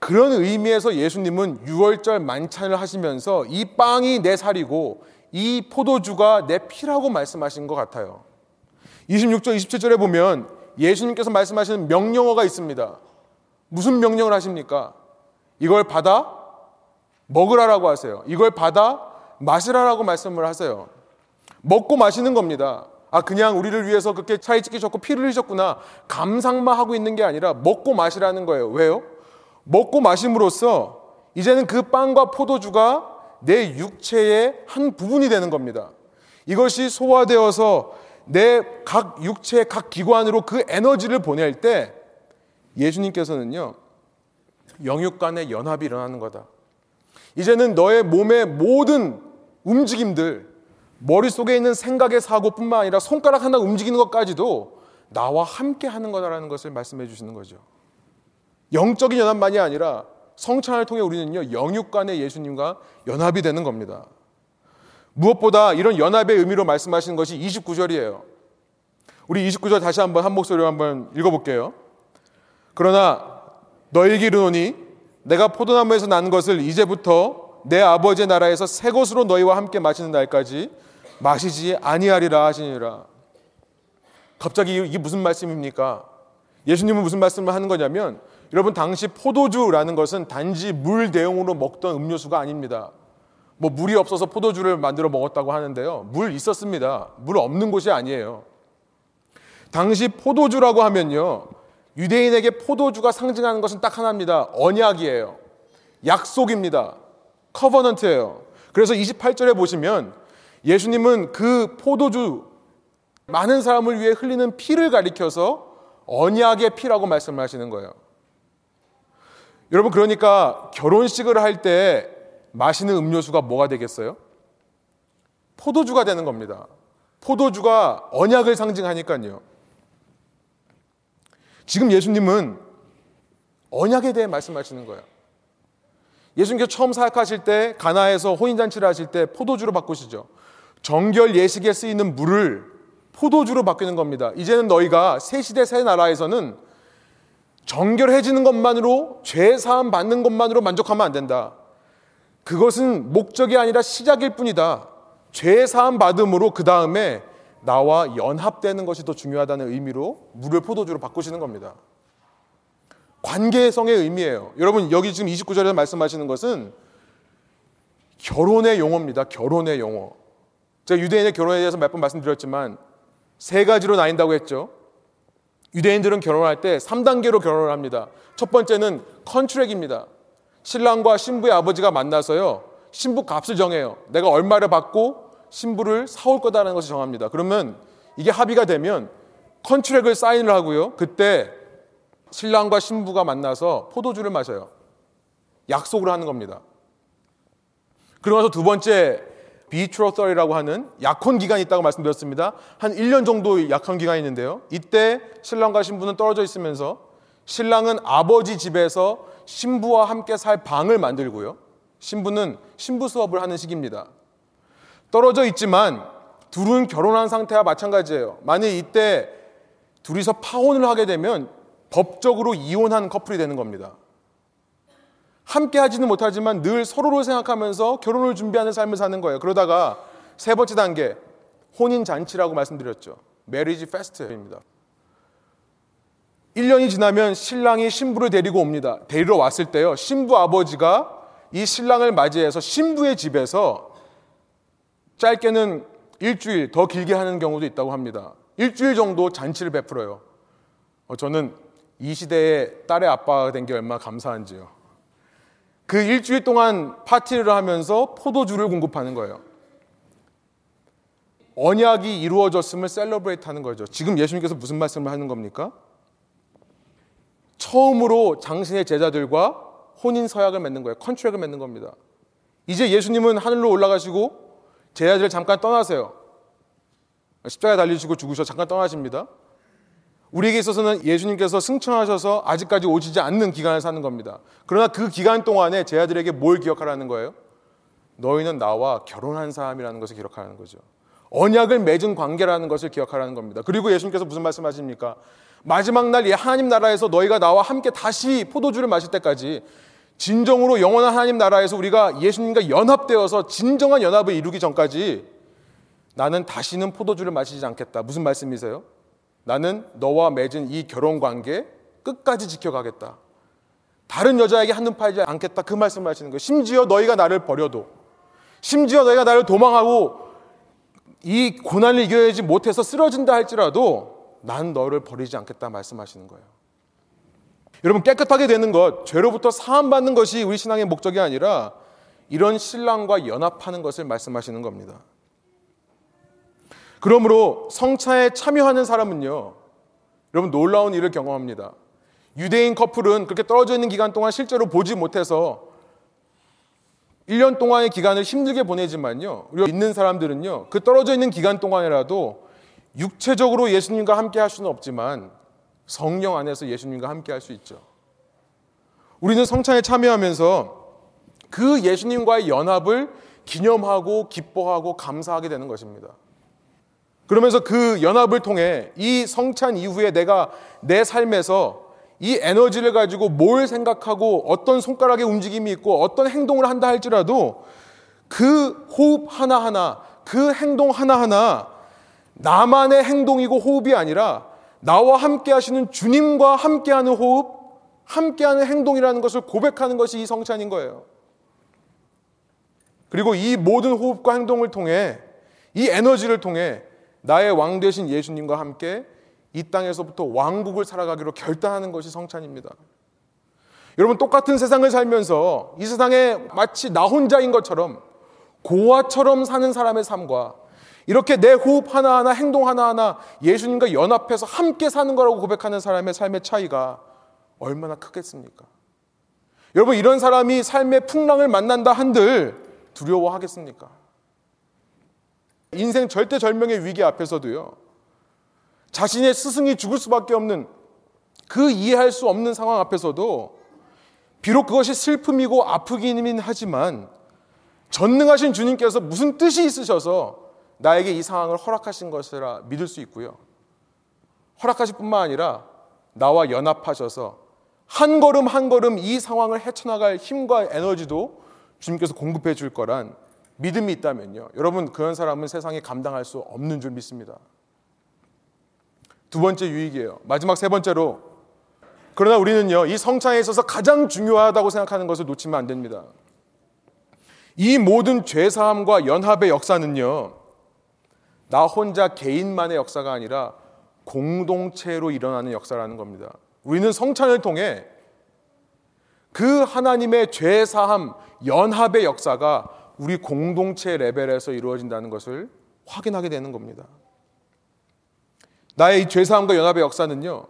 그런 의미에서 예수님은 6월절 만찬을 하시면서 이 빵이 내 살이고 이 포도주가 내 피라고 말씀하신 것 같아요. 26절, 27절에 보면 예수님께서 말씀하시는 명령어가 있습니다. 무슨 명령을 하십니까? 이걸 받아 먹으라라고 하세요. 이걸 받아 마시라라고 말씀을 하세요. 먹고 마시는 겁니다. 아, 그냥 우리를 위해서 그렇게 차에 찍히셨고 피를 흘리셨구나. 감상만 하고 있는 게 아니라 먹고 마시라는 거예요. 왜요? 먹고 마심으로써 이제는 그 빵과 포도주가 내 육체의 한 부분이 되는 겁니다. 이것이 소화되어서 내 각 육체의 각 기관으로 그 에너지를 보낼 때 예수님께서는요, 영육 간의 연합이 일어나는 거다. 이제는 너의 몸의 모든 움직임들, 머릿속에 있는 생각의 사고뿐만 아니라 손가락 하나 움직이는 것까지도 나와 함께 하는 거다라는 것을 말씀해 주시는 거죠. 영적인 연합만이 아니라 성찬을 통해 우리는요, 영육 간의 예수님과 연합이 되는 겁니다. 무엇보다 이런 연합의 의미로 말씀하시는 것이 29절이에요. 우리 29절 다시 한번 한 목소리로 한번 읽어볼게요. 그러나 너에게 이르노니 내가 포도나무에서 난 것을 이제부터 내 아버지의 나라에서 새 것으로 너희와 함께 마시는 날까지 마시지 아니하리라 하시니라. 갑자기 이게 무슨 말씀입니까? 예수님은 무슨 말씀을 하는 거냐면 여러분 당시 포도주라는 것은 단지 물 대용으로 먹던 음료수가 아닙니다. 뭐 물이 없어서 포도주를 만들어 먹었다고 하는데요. 물 있었습니다. 물 없는 곳이 아니에요. 당시 포도주라고 하면요. 유대인에게 포도주가 상징하는 것은 딱 하나입니다. 언약이에요. 약속입니다. 커버넌트예요. 그래서 28절에 보시면 예수님은 그 포도주 많은 사람을 위해 흘리는 피를 가리켜서 언약의 피라고 말씀을 하시는 거예요. 여러분 그러니까 결혼식을 할 때 마시는 음료수가 뭐가 되겠어요? 포도주가 되는 겁니다. 포도주가 언약을 상징하니까요. 지금 예수님은 언약에 대해 말씀하시는 거예요. 예수님께서 처음 사역하실 때 가나에서 혼인잔치를 하실 때 포도주로 바꾸시죠. 정결 예식에 쓰이는 물을 포도주로 바뀌는 겁니다. 이제는 너희가 새 시대 새 나라에서는 정결해지는 것만으로 죄 사함 받는 것만으로 만족하면 안 된다. 그것은 목적이 아니라 시작일 뿐이다. 죄 사함 받음으로 그 다음에 나와 연합되는 것이 더 중요하다는 의미로 물을 포도주로 바꾸시는 겁니다. 관계성의 의미예요. 여러분 여기 지금 29절에서 말씀하시는 것은 결혼의 용어입니다. 결혼의 용어. 제가 유대인의 결혼에 대해서 몇 번 말씀드렸지만 세 가지로 나뉜다고 했죠. 유대인들은 결혼할 때 3단계로 결혼을 합니다. 첫 번째는 컨트랙입니다. 신랑과 신부의 아버지가 만나서요. 신부 값을 정해요. 내가 얼마를 받고 신부를 사올 거다라는 것을 정합니다. 그러면 이게 합의가 되면 컨트랙을 사인을 하고요. 그때 신랑과 신부가 만나서 포도주를 마셔요. 약속을 하는 겁니다. 그러고 나서 두 번째 비트로설이라고 하는 약혼 기간이 있다고 말씀드렸습니다. 한 1년 정도 약혼 기간이 있는데요. 이때 신랑과 신부는 떨어져 있으면서 신랑은 아버지 집에서 신부와 함께 살 방을 만들고요. 신부는 신부 수업을 하는 시기입니다. 떨어져 있지만 둘은 결혼한 상태와 마찬가지예요. 만약 이때 둘이서 파혼을 하게 되면 법적으로 이혼한 커플이 되는 겁니다. 함께 하지는 못하지만 늘 서로를 생각하면서 결혼을 준비하는 삶을 사는 거예요. 그러다가 세 번째 단계, 혼인 잔치라고 말씀드렸죠. 메리지 페스트입니다. 1년이 지나면 신랑이 신부를 데리고 옵니다. 데리러 왔을 때요. 신부 아버지가 이 신랑을 맞이해서 신부의 집에서 짧게는 일주일 더 길게 하는 경우도 있다고 합니다. 일주일 정도 잔치를 베풀어요. 어, 저는 이 시대에 딸의 아빠가 된 게 얼마나 감사한지요. 그 일주일 동안 파티를 하면서 포도주를 공급하는 거예요. 언약이 이루어졌음을 celebrate 하는 거죠. 지금 예수님께서 무슨 말씀을 하는 겁니까? 처음으로 당신의 제자들과 혼인 서약을 맺는 거예요. 컨트랙을 맺는 겁니다. 이제 예수님은 하늘로 올라가시고 제자들을 잠깐 떠나세요. 십자가에 달리시고 죽으셔 잠깐 떠나십니다. 우리에게 있어서는 예수님께서 승천하셔서 아직까지 오시지 않는 기간을 사는 겁니다. 그러나 그 기간 동안에 제 아들에게 뭘 기억하라는 거예요? 너희는 나와 결혼한 사람이라는 것을 기억하라는 거죠. 언약을 맺은 관계라는 것을 기억하라는 겁니다. 그리고 예수님께서 무슨 말씀하십니까? 마지막 날이 하나님 나라에서 너희가 나와 함께 다시 포도주를 마실 때까지 진정으로 영원한 하나님 나라에서 우리가 예수님과 연합되어서 진정한 연합을 이루기 전까지 나는 다시는 포도주를 마시지 않겠다. 무슨 말씀이세요? 나는 너와 맺은 이 결혼 관계 끝까지 지켜가겠다. 다른 여자에게 한눈 팔지 않겠다. 그 말씀을 하시는 거예요. 심지어 너희가 나를 버려도, 심지어 너희가 나를 도망하고 이 고난을 이겨야지 못해서 쓰러진다 할지라도 난 너를 버리지 않겠다 말씀하시는 거예요. 여러분 깨끗하게 되는 것, 죄로부터 사함받는 것이 우리 신앙의 목적이 아니라 이런 신랑과 연합하는 것을 말씀하시는 겁니다. 그러므로 성차에 참여하는 사람은요, 여러분 놀라운 일을 경험합니다. 유대인 커플은 그렇게 떨어져 있는 기간 동안 실제로 보지 못해서 1년 동안의 기간을 힘들게 보내지만요. 우리가 믿는 사람들은요. 그 떨어져 있는 기간 동안이라도 육체적으로 예수님과 함께 할 수는 없지만 성령 안에서 예수님과 함께 할 수 있죠. 우리는 성찬에 참여하면서 그 예수님과의 연합을 기념하고 기뻐하고 감사하게 되는 것입니다. 그러면서 그 연합을 통해 이 성찬 이후에 내가 내 삶에서 이 에너지를 가지고 뭘 생각하고 어떤 손가락의 움직임이 있고 어떤 행동을 한다 할지라도 그 호흡 하나하나, 그 행동 하나하나 나만의 행동이고 호흡이 아니라 나와 함께 하시는 주님과 함께 하는 호흡, 함께 하는 행동이라는 것을 고백하는 것이 이 성찬인 거예요. 그리고 이 모든 호흡과 행동을 통해 이 에너지를 통해 나의 왕 되신 예수님과 함께 이 땅에서부터 왕국을 살아가기로 결단하는 것이 성찬입니다. 여러분 똑같은 세상을 살면서 이 세상에 마치 나 혼자인 것처럼 고아처럼 사는 사람의 삶과 이렇게 내 호흡 하나하나 행동 하나하나 예수님과 연합해서 함께 사는 거라고 고백하는 사람의 삶의 차이가 얼마나 크겠습니까? 여러분 이런 사람이 삶의 풍랑을 만난다 한들 두려워하겠습니까? 인생 절대절명의 위기 앞에서도요. 자신의 스승이 죽을 수밖에 없는 그 이해할 수 없는 상황 앞에서도 비록 그것이 슬픔이고 아프기는 하지만 전능하신 주님께서 무슨 뜻이 있으셔서 나에게 이 상황을 허락하신 것이라 믿을 수 있고요. 허락하실 뿐만 아니라 나와 연합하셔서 한 걸음 한 걸음 이 상황을 헤쳐나갈 힘과 에너지도 주님께서 공급해 줄 거란 믿음이 있다면요. 여러분 그런 사람은 세상에 감당할 수 없는 줄 믿습니다. 두 번째 유익이에요. 마지막 세 번째로 그러나 우리는요 이 성찬에 있어서 가장 중요하다고 생각하는 것을 놓치면 안 됩니다. 이 모든 죄 사함과 연합의 역사는요 나 혼자 개인만의 역사가 아니라 공동체로 일어나는 역사라는 겁니다. 우리는 성찬을 통해 그 하나님의 죄 사함 연합의 역사가 우리 공동체 레벨에서 이루어진다는 것을 확인하게 되는 겁니다. 나의 이 죄사함과 연합의 역사는요,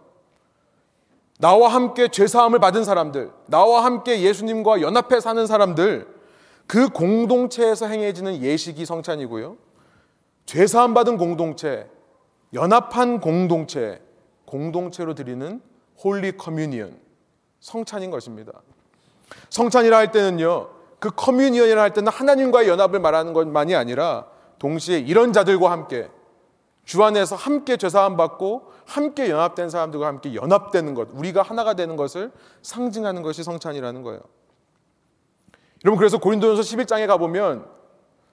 나와 함께 죄사함을 받은 사람들, 나와 함께 예수님과 연합해 사는 사람들, 그 공동체에서 행해지는 예식이 성찬이고요. 죄사함 받은 공동체, 연합한 공동체, 공동체로 드리는 Holy Communion, 성찬인 것입니다. 성찬이라 할 때는요, 그 Communion이라 할 때는 하나님과의 연합을 말하는 것만이 아니라 동시에 이런 자들과 함께 주 안에서 함께 죄사함 받고 함께 연합된 사람들과 함께 연합되는 것, 우리가 하나가 되는 것을 상징하는 것이 성찬이라는 거예요. 여러분 그래서 고린도전서 11장에 가 보면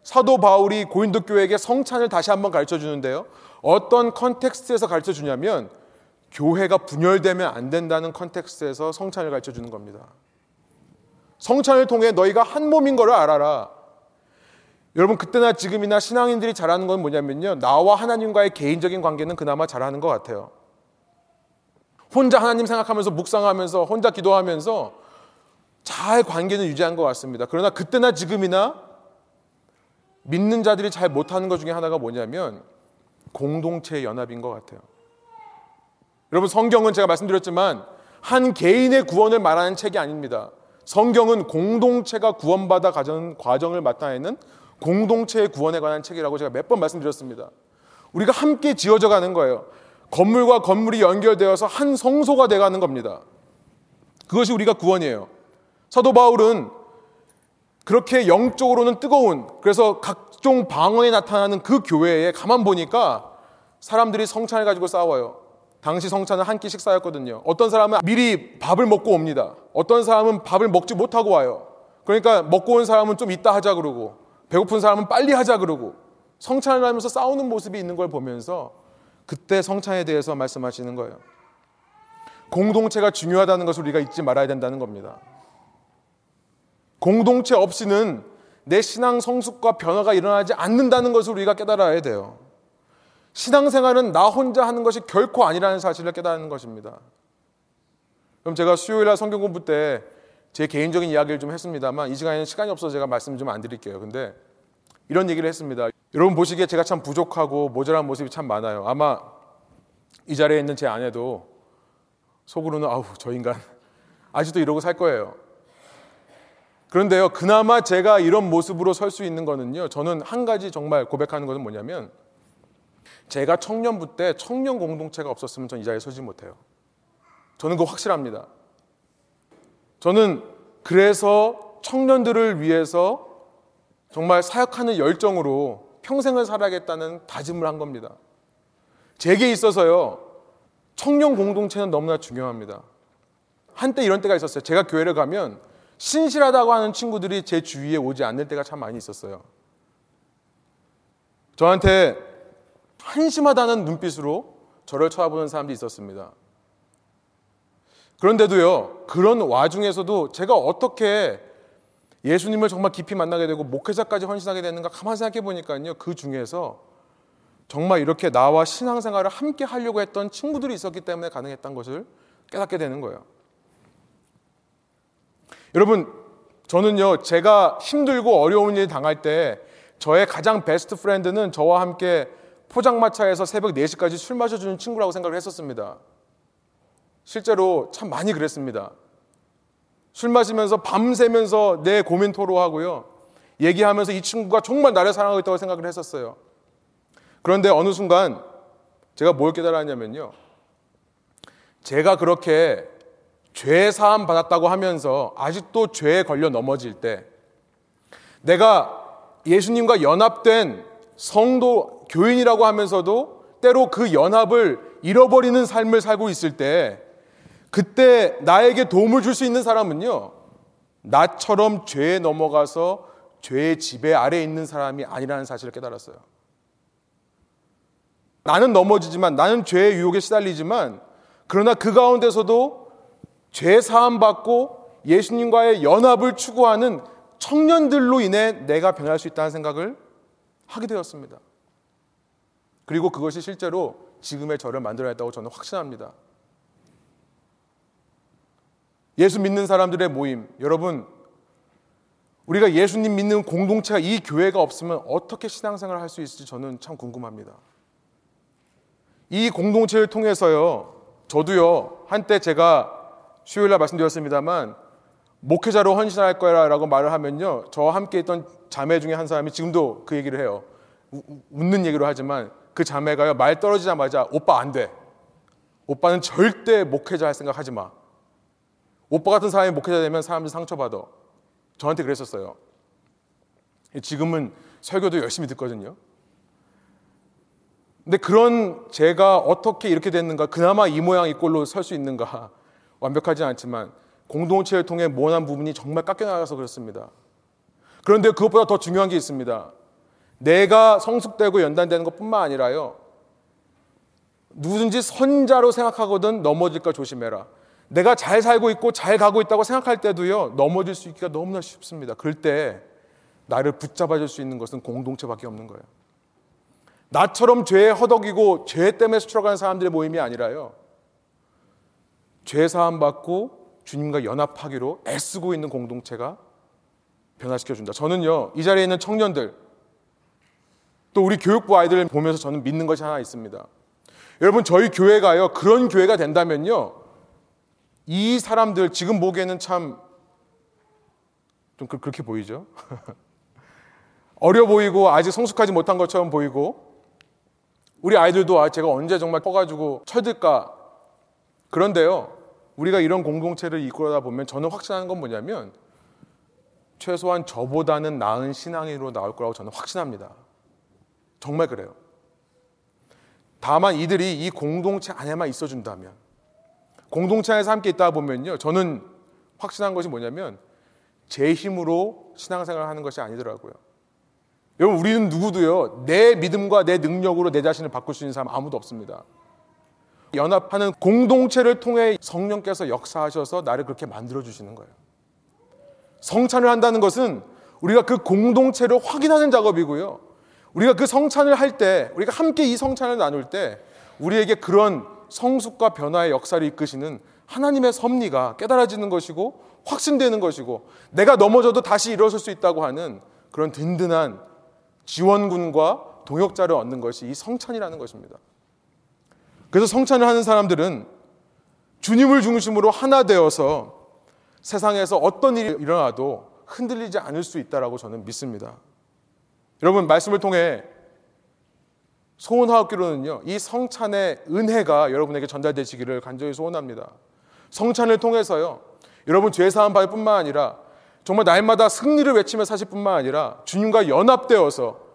사도 바울이 고린도 교회에게 성찬을 다시 한번 가르쳐 주는데요. 어떤 context에서 가르쳐 주냐면 교회가 분열되면 안 된다는 context에서 성찬을 가르쳐 주는 겁니다. 성찬을 통해 너희가 한 몸인 것을 알아라. 여러분 그때나 지금이나 신앙인들이 잘하는 건 뭐냐면요. 나와 하나님과의 개인적인 관계는 그나마 잘하는 것 같아요. 혼자 하나님 생각하면서 묵상하면서 혼자 기도하면서 잘 관계는 유지한 것 같습니다. 그러나 그때나 지금이나 믿는 자들이 잘 못하는 것 중에 하나가 뭐냐면 공동체의 연합인 것 같아요. 여러분 성경은 제가 말씀드렸지만 한 개인의 구원을 말하는 책이 아닙니다. 성경은 공동체가 구원받아 가는 과정을 나타내는 공동체의 구원에 관한 책이라고 제가 몇 번 말씀드렸습니다. 우리가 함께 지어져 가는 거예요. 건물과 건물이 연결되어서 한 성소가 돼 가는 겁니다. 그것이 우리가 구원이에요. 사도 바울은 그렇게 영적으로는 뜨거운 그래서 각종 방언에 나타나는 그 교회에 가만 보니까 사람들이 성찬을 가지고 싸워요. 당시 성찬은 한 끼 식사였거든요. 어떤 사람은 미리 밥을 먹고 옵니다. 어떤 사람은 밥을 먹지 못하고 와요. 그러니까 먹고 온 사람은 좀 이따 하자 그러고 배고픈 사람은 빨리 하자 그러고 성찬을 하면서 싸우는 모습이 있는 걸 보면서 그때 성찬에 대해서 말씀하시는 거예요. 공동체가 중요하다는 것을 우리가 잊지 말아야 된다는 겁니다. 공동체 없이는 내 신앙 성숙과 변화가 일어나지 않는다는 것을 우리가 깨달아야 돼요. 신앙생활은 나 혼자 하는 것이 결코 아니라는 사실을 깨닫는 것입니다. 그럼 제가 수요일 날 성경 공부 때 제 개인적인 이야기를 좀 했습니다만 이 시간에는 시간이 없어서 제가 말씀 좀 안 드릴게요. 근데 이런 얘기를 했습니다. 여러분 보시기에 제가 참 부족하고 모자란 모습이 참 많아요. 아마 이 자리에 있는 제 아내도 속으로는 아우 저 인간 아직도 이러고 살 거예요. 그런데요, 그나마 제가 이런 모습으로 설 수 있는 거는요, 저는 한 가지 정말 고백하는 것은 뭐냐면, 제가 청년부 때 청년 공동체가 없었으면 전 이 자리에 서지 못해요. 저는 그거 확실합니다. 저는 그래서 청년들을 위해서 정말 사역하는 열정으로 평생을 살아야겠다는 다짐을 한 겁니다. 제게 있어서요, 청년 공동체는 너무나 중요합니다. 한때 이런 때가 있었어요. 제가 교회를 가면 신실하다고 하는 친구들이 제 주위에 오지 않을 때가 참 많이 있었어요. 저한테 한심하다는 눈빛으로 저를 쳐다보는 사람들이 있었습니다. 그런데도요, 그런 와중에서도 제가 어떻게 예수님을 정말 깊이 만나게 되고 목회자까지 헌신하게 되는가 가만 생각해 보니까요, 그 중에서 정말 이렇게 나와 신앙생활을 함께 하려고 했던 친구들이 있었기 때문에 가능했던 것을 깨닫게 되는 거예요. 여러분, 저는요, 제가 힘들고 어려운 일 당할 때 저의 가장 베스트 프렌드는 저와 함께 포장마차에서 새벽 4시까지 술 마셔주는 친구라고 생각을 했었습니다. 실제로 참 많이 그랬습니다. 술 마시면서 밤새면서 내 고민 토로하고요. 얘기하면서 이 친구가 정말 나를 사랑하고 있다고 생각을 했었어요. 그런데 어느 순간 제가 뭘 깨달았냐면요. 제가 그렇게 죄 사함 받았다고 하면서 아직도 죄에 걸려 넘어질 때 내가 예수님과 연합된 성도 교인이라고 하면서도 때로 그 연합을 잃어버리는 삶을 살고 있을 때 그때 나에게 도움을 줄 수 있는 사람은요 나처럼 죄에 넘어가서 죄의 지배 아래에 있는 사람이 아니라는 사실을 깨달았어요. 나는 넘어지지만 나는 죄의 유혹에 시달리지만 그러나 그 가운데서도 죄 사함 받고 예수님과의 연합을 추구하는 청년들로 인해 내가 변할 수 있다는 생각을 하게 되었습니다. 그리고 그것이 실제로 지금의 저를 만들어냈다고 저는 확신합니다. 예수 믿는 사람들의 모임, 여러분, 우리가 예수님 믿는 공동체가 이 교회가 없으면 어떻게 신앙생활을 할 수 있을지 저는 참 궁금합니다. 이 공동체를 통해서요, 저도요, 한때 제가 수요일 날 말씀드렸습니다만, 목회자로 헌신할 거라고 말을 하면요, 저와 함께 있던 자매 중에 한 사람이 지금도 그 얘기를 해요. 우, 웃는 얘기로 하지만 그 자매가요, 말 떨어지자마자 오빠 안 돼. 오빠는 절대 목회자 할 생각 하지 마. 오빠 같은 사람이 목회자 되면 사람들 상처받아. 저한테 그랬었어요. 지금은 설교도 열심히 듣거든요. 근데 그런 제가 어떻게 이렇게 됐는가, 그나마 이 모양 이 꼴로 설 수 있는가, 완벽하지 않지만 공동체를 통해 모난 부분이 정말 깎여나가서 그렇습니다. 그런데 그것보다 더 중요한 게 있습니다. 내가 성숙되고 연단되는 것뿐만 아니라요. 누구든지 선자로 생각하거든 넘어질까 조심해라. 내가 잘 살고 있고 잘 가고 있다고 생각할 때도요. 넘어질 수 있기가 너무나 쉽습니다. 그럴 때 나를 붙잡아 줄 수 있는 것은 공동체밖에 없는 거예요. 나처럼 죄에 허덕이고 죄 때문에 수출어가는 사람들의 모임이 아니라요. 죄 사함 받고 주님과 연합하기로 애쓰고 있는 공동체가 변화시켜 준다. 저는요. 이 자리에 있는 청년들 또 우리 교육부 아이들을 보면서 저는 믿는 것이 하나 있습니다. 여러분 저희 교회가요. 그런 교회가 된다면요. 이 사람들 지금 보기에는 참 좀 그렇게 보이죠? 어려 보이고 아직 성숙하지 못한 것처럼 보이고 우리 아이들도 아 제가 언제 정말 커가지고 철들까 그런데요 우리가 이런 공동체를 이끌어다 보면 저는 확신하는 건 뭐냐면 최소한 저보다는 나은 신앙인으로 나올 거라고 저는 확신합니다. 정말 그래요. 다만 이들이 이 공동체 안에만 있어준다면 공동체 안에서 함께 있다 보면요 저는 확신한 것이 뭐냐면 제 힘으로 신앙생활을 하는 것이 아니더라고요. 여러분 우리는 누구도요 내 믿음과 내 능력으로 내 자신을 바꿀 수 있는 사람 아무도 없습니다. 연합하는 공동체를 통해 성령께서 역사하셔서 나를 그렇게 만들어 주시는 거예요. 성찬을 한다는 것은 우리가 그 공동체를 확인하는 작업이고요. 우리가 그 성찬을 할 때, 우리가 함께 이 성찬을 나눌 때, 우리에게 그런 성숙과 변화의 역사를 이끄시는 하나님의 섭리가 깨달아지는 것이고 확신되는 것이고 내가 넘어져도 다시 일어설 수 있다고 하는 그런 든든한 지원군과 동역자를 얻는 것이 이 성찬이라는 것입니다. 그래서 성찬을 하는 사람들은 주님을 중심으로 하나 되어서 세상에서 어떤 일이 일어나도 흔들리지 않을 수 있다라고 저는 믿습니다. 여러분 말씀을 통해 소원하옵기로는요. 이 성찬의 은혜가 여러분에게 전달되시기를 간절히 소원합니다. 성찬을 통해서요. 여러분 죄 사함 받을 뿐만 아니라 정말 날마다 승리를 외치며 사실 뿐만 아니라 주님과 연합되어서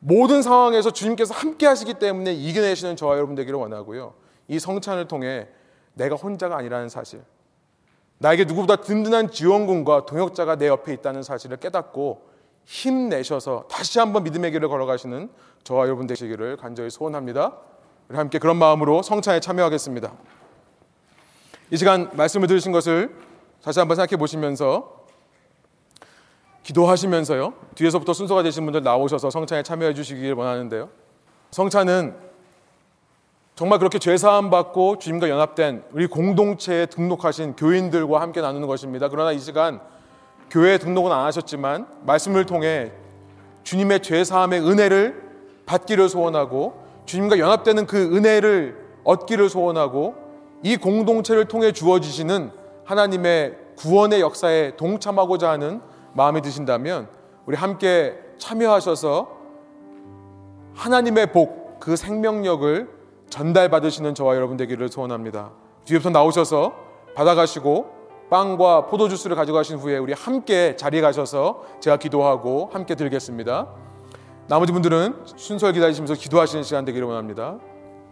모든 상황에서 주님께서 함께 하시기 때문에 이겨내시는 저와 여러분 되기를 원하고요. 이 성찬을 통해 내가 혼자가 아니라는 사실, 나에게 누구보다 든든한 지원군과 동역자가 내 옆에 있다는 사실을 깨닫고 힘내셔서 다시 한번 믿음의 길을 걸어가시는 저와 여러분 되시기를 간절히 소원합니다. 우리 함께 그런 마음으로 성찬에 참여하겠습니다. 이 시간 말씀을 들으신 것을 다시 한번 생각해 보시면서 기도하시면서요. 뒤에서부터 순서가 되신 분들 나오셔서 성찬에 참여해 주시길 원하는데요. 성찬은 정말 그렇게 죄 사함 받고 주님과 연합된 우리 공동체에 등록하신 교인들과 함께 나누는 것입니다. 그러나 이 시간 교회에 등록은 안 하셨지만 말씀을 통해 주님의 죄 사함의 은혜를 받기를 소원하고 주님과 연합되는 그 은혜를 얻기를 소원하고 이 공동체를 통해 주어지시는 하나님의 구원의 역사에 동참하고자 하는 마음이 드신다면 우리 함께 참여하셔서 하나님의 복, 그 생명력을 전달받으시는 저와 여러분 되기를 소원합니다. 뒤에부터 나오셔서 받아가시고 빵과 포도주스를 가져가신 후에 우리 함께 자리에 가셔서 제가 기도하고 함께 드리겠습니다. 나머지 분들은 순서를 기다리시면서 기도하시는 시간 되기를 원합니다.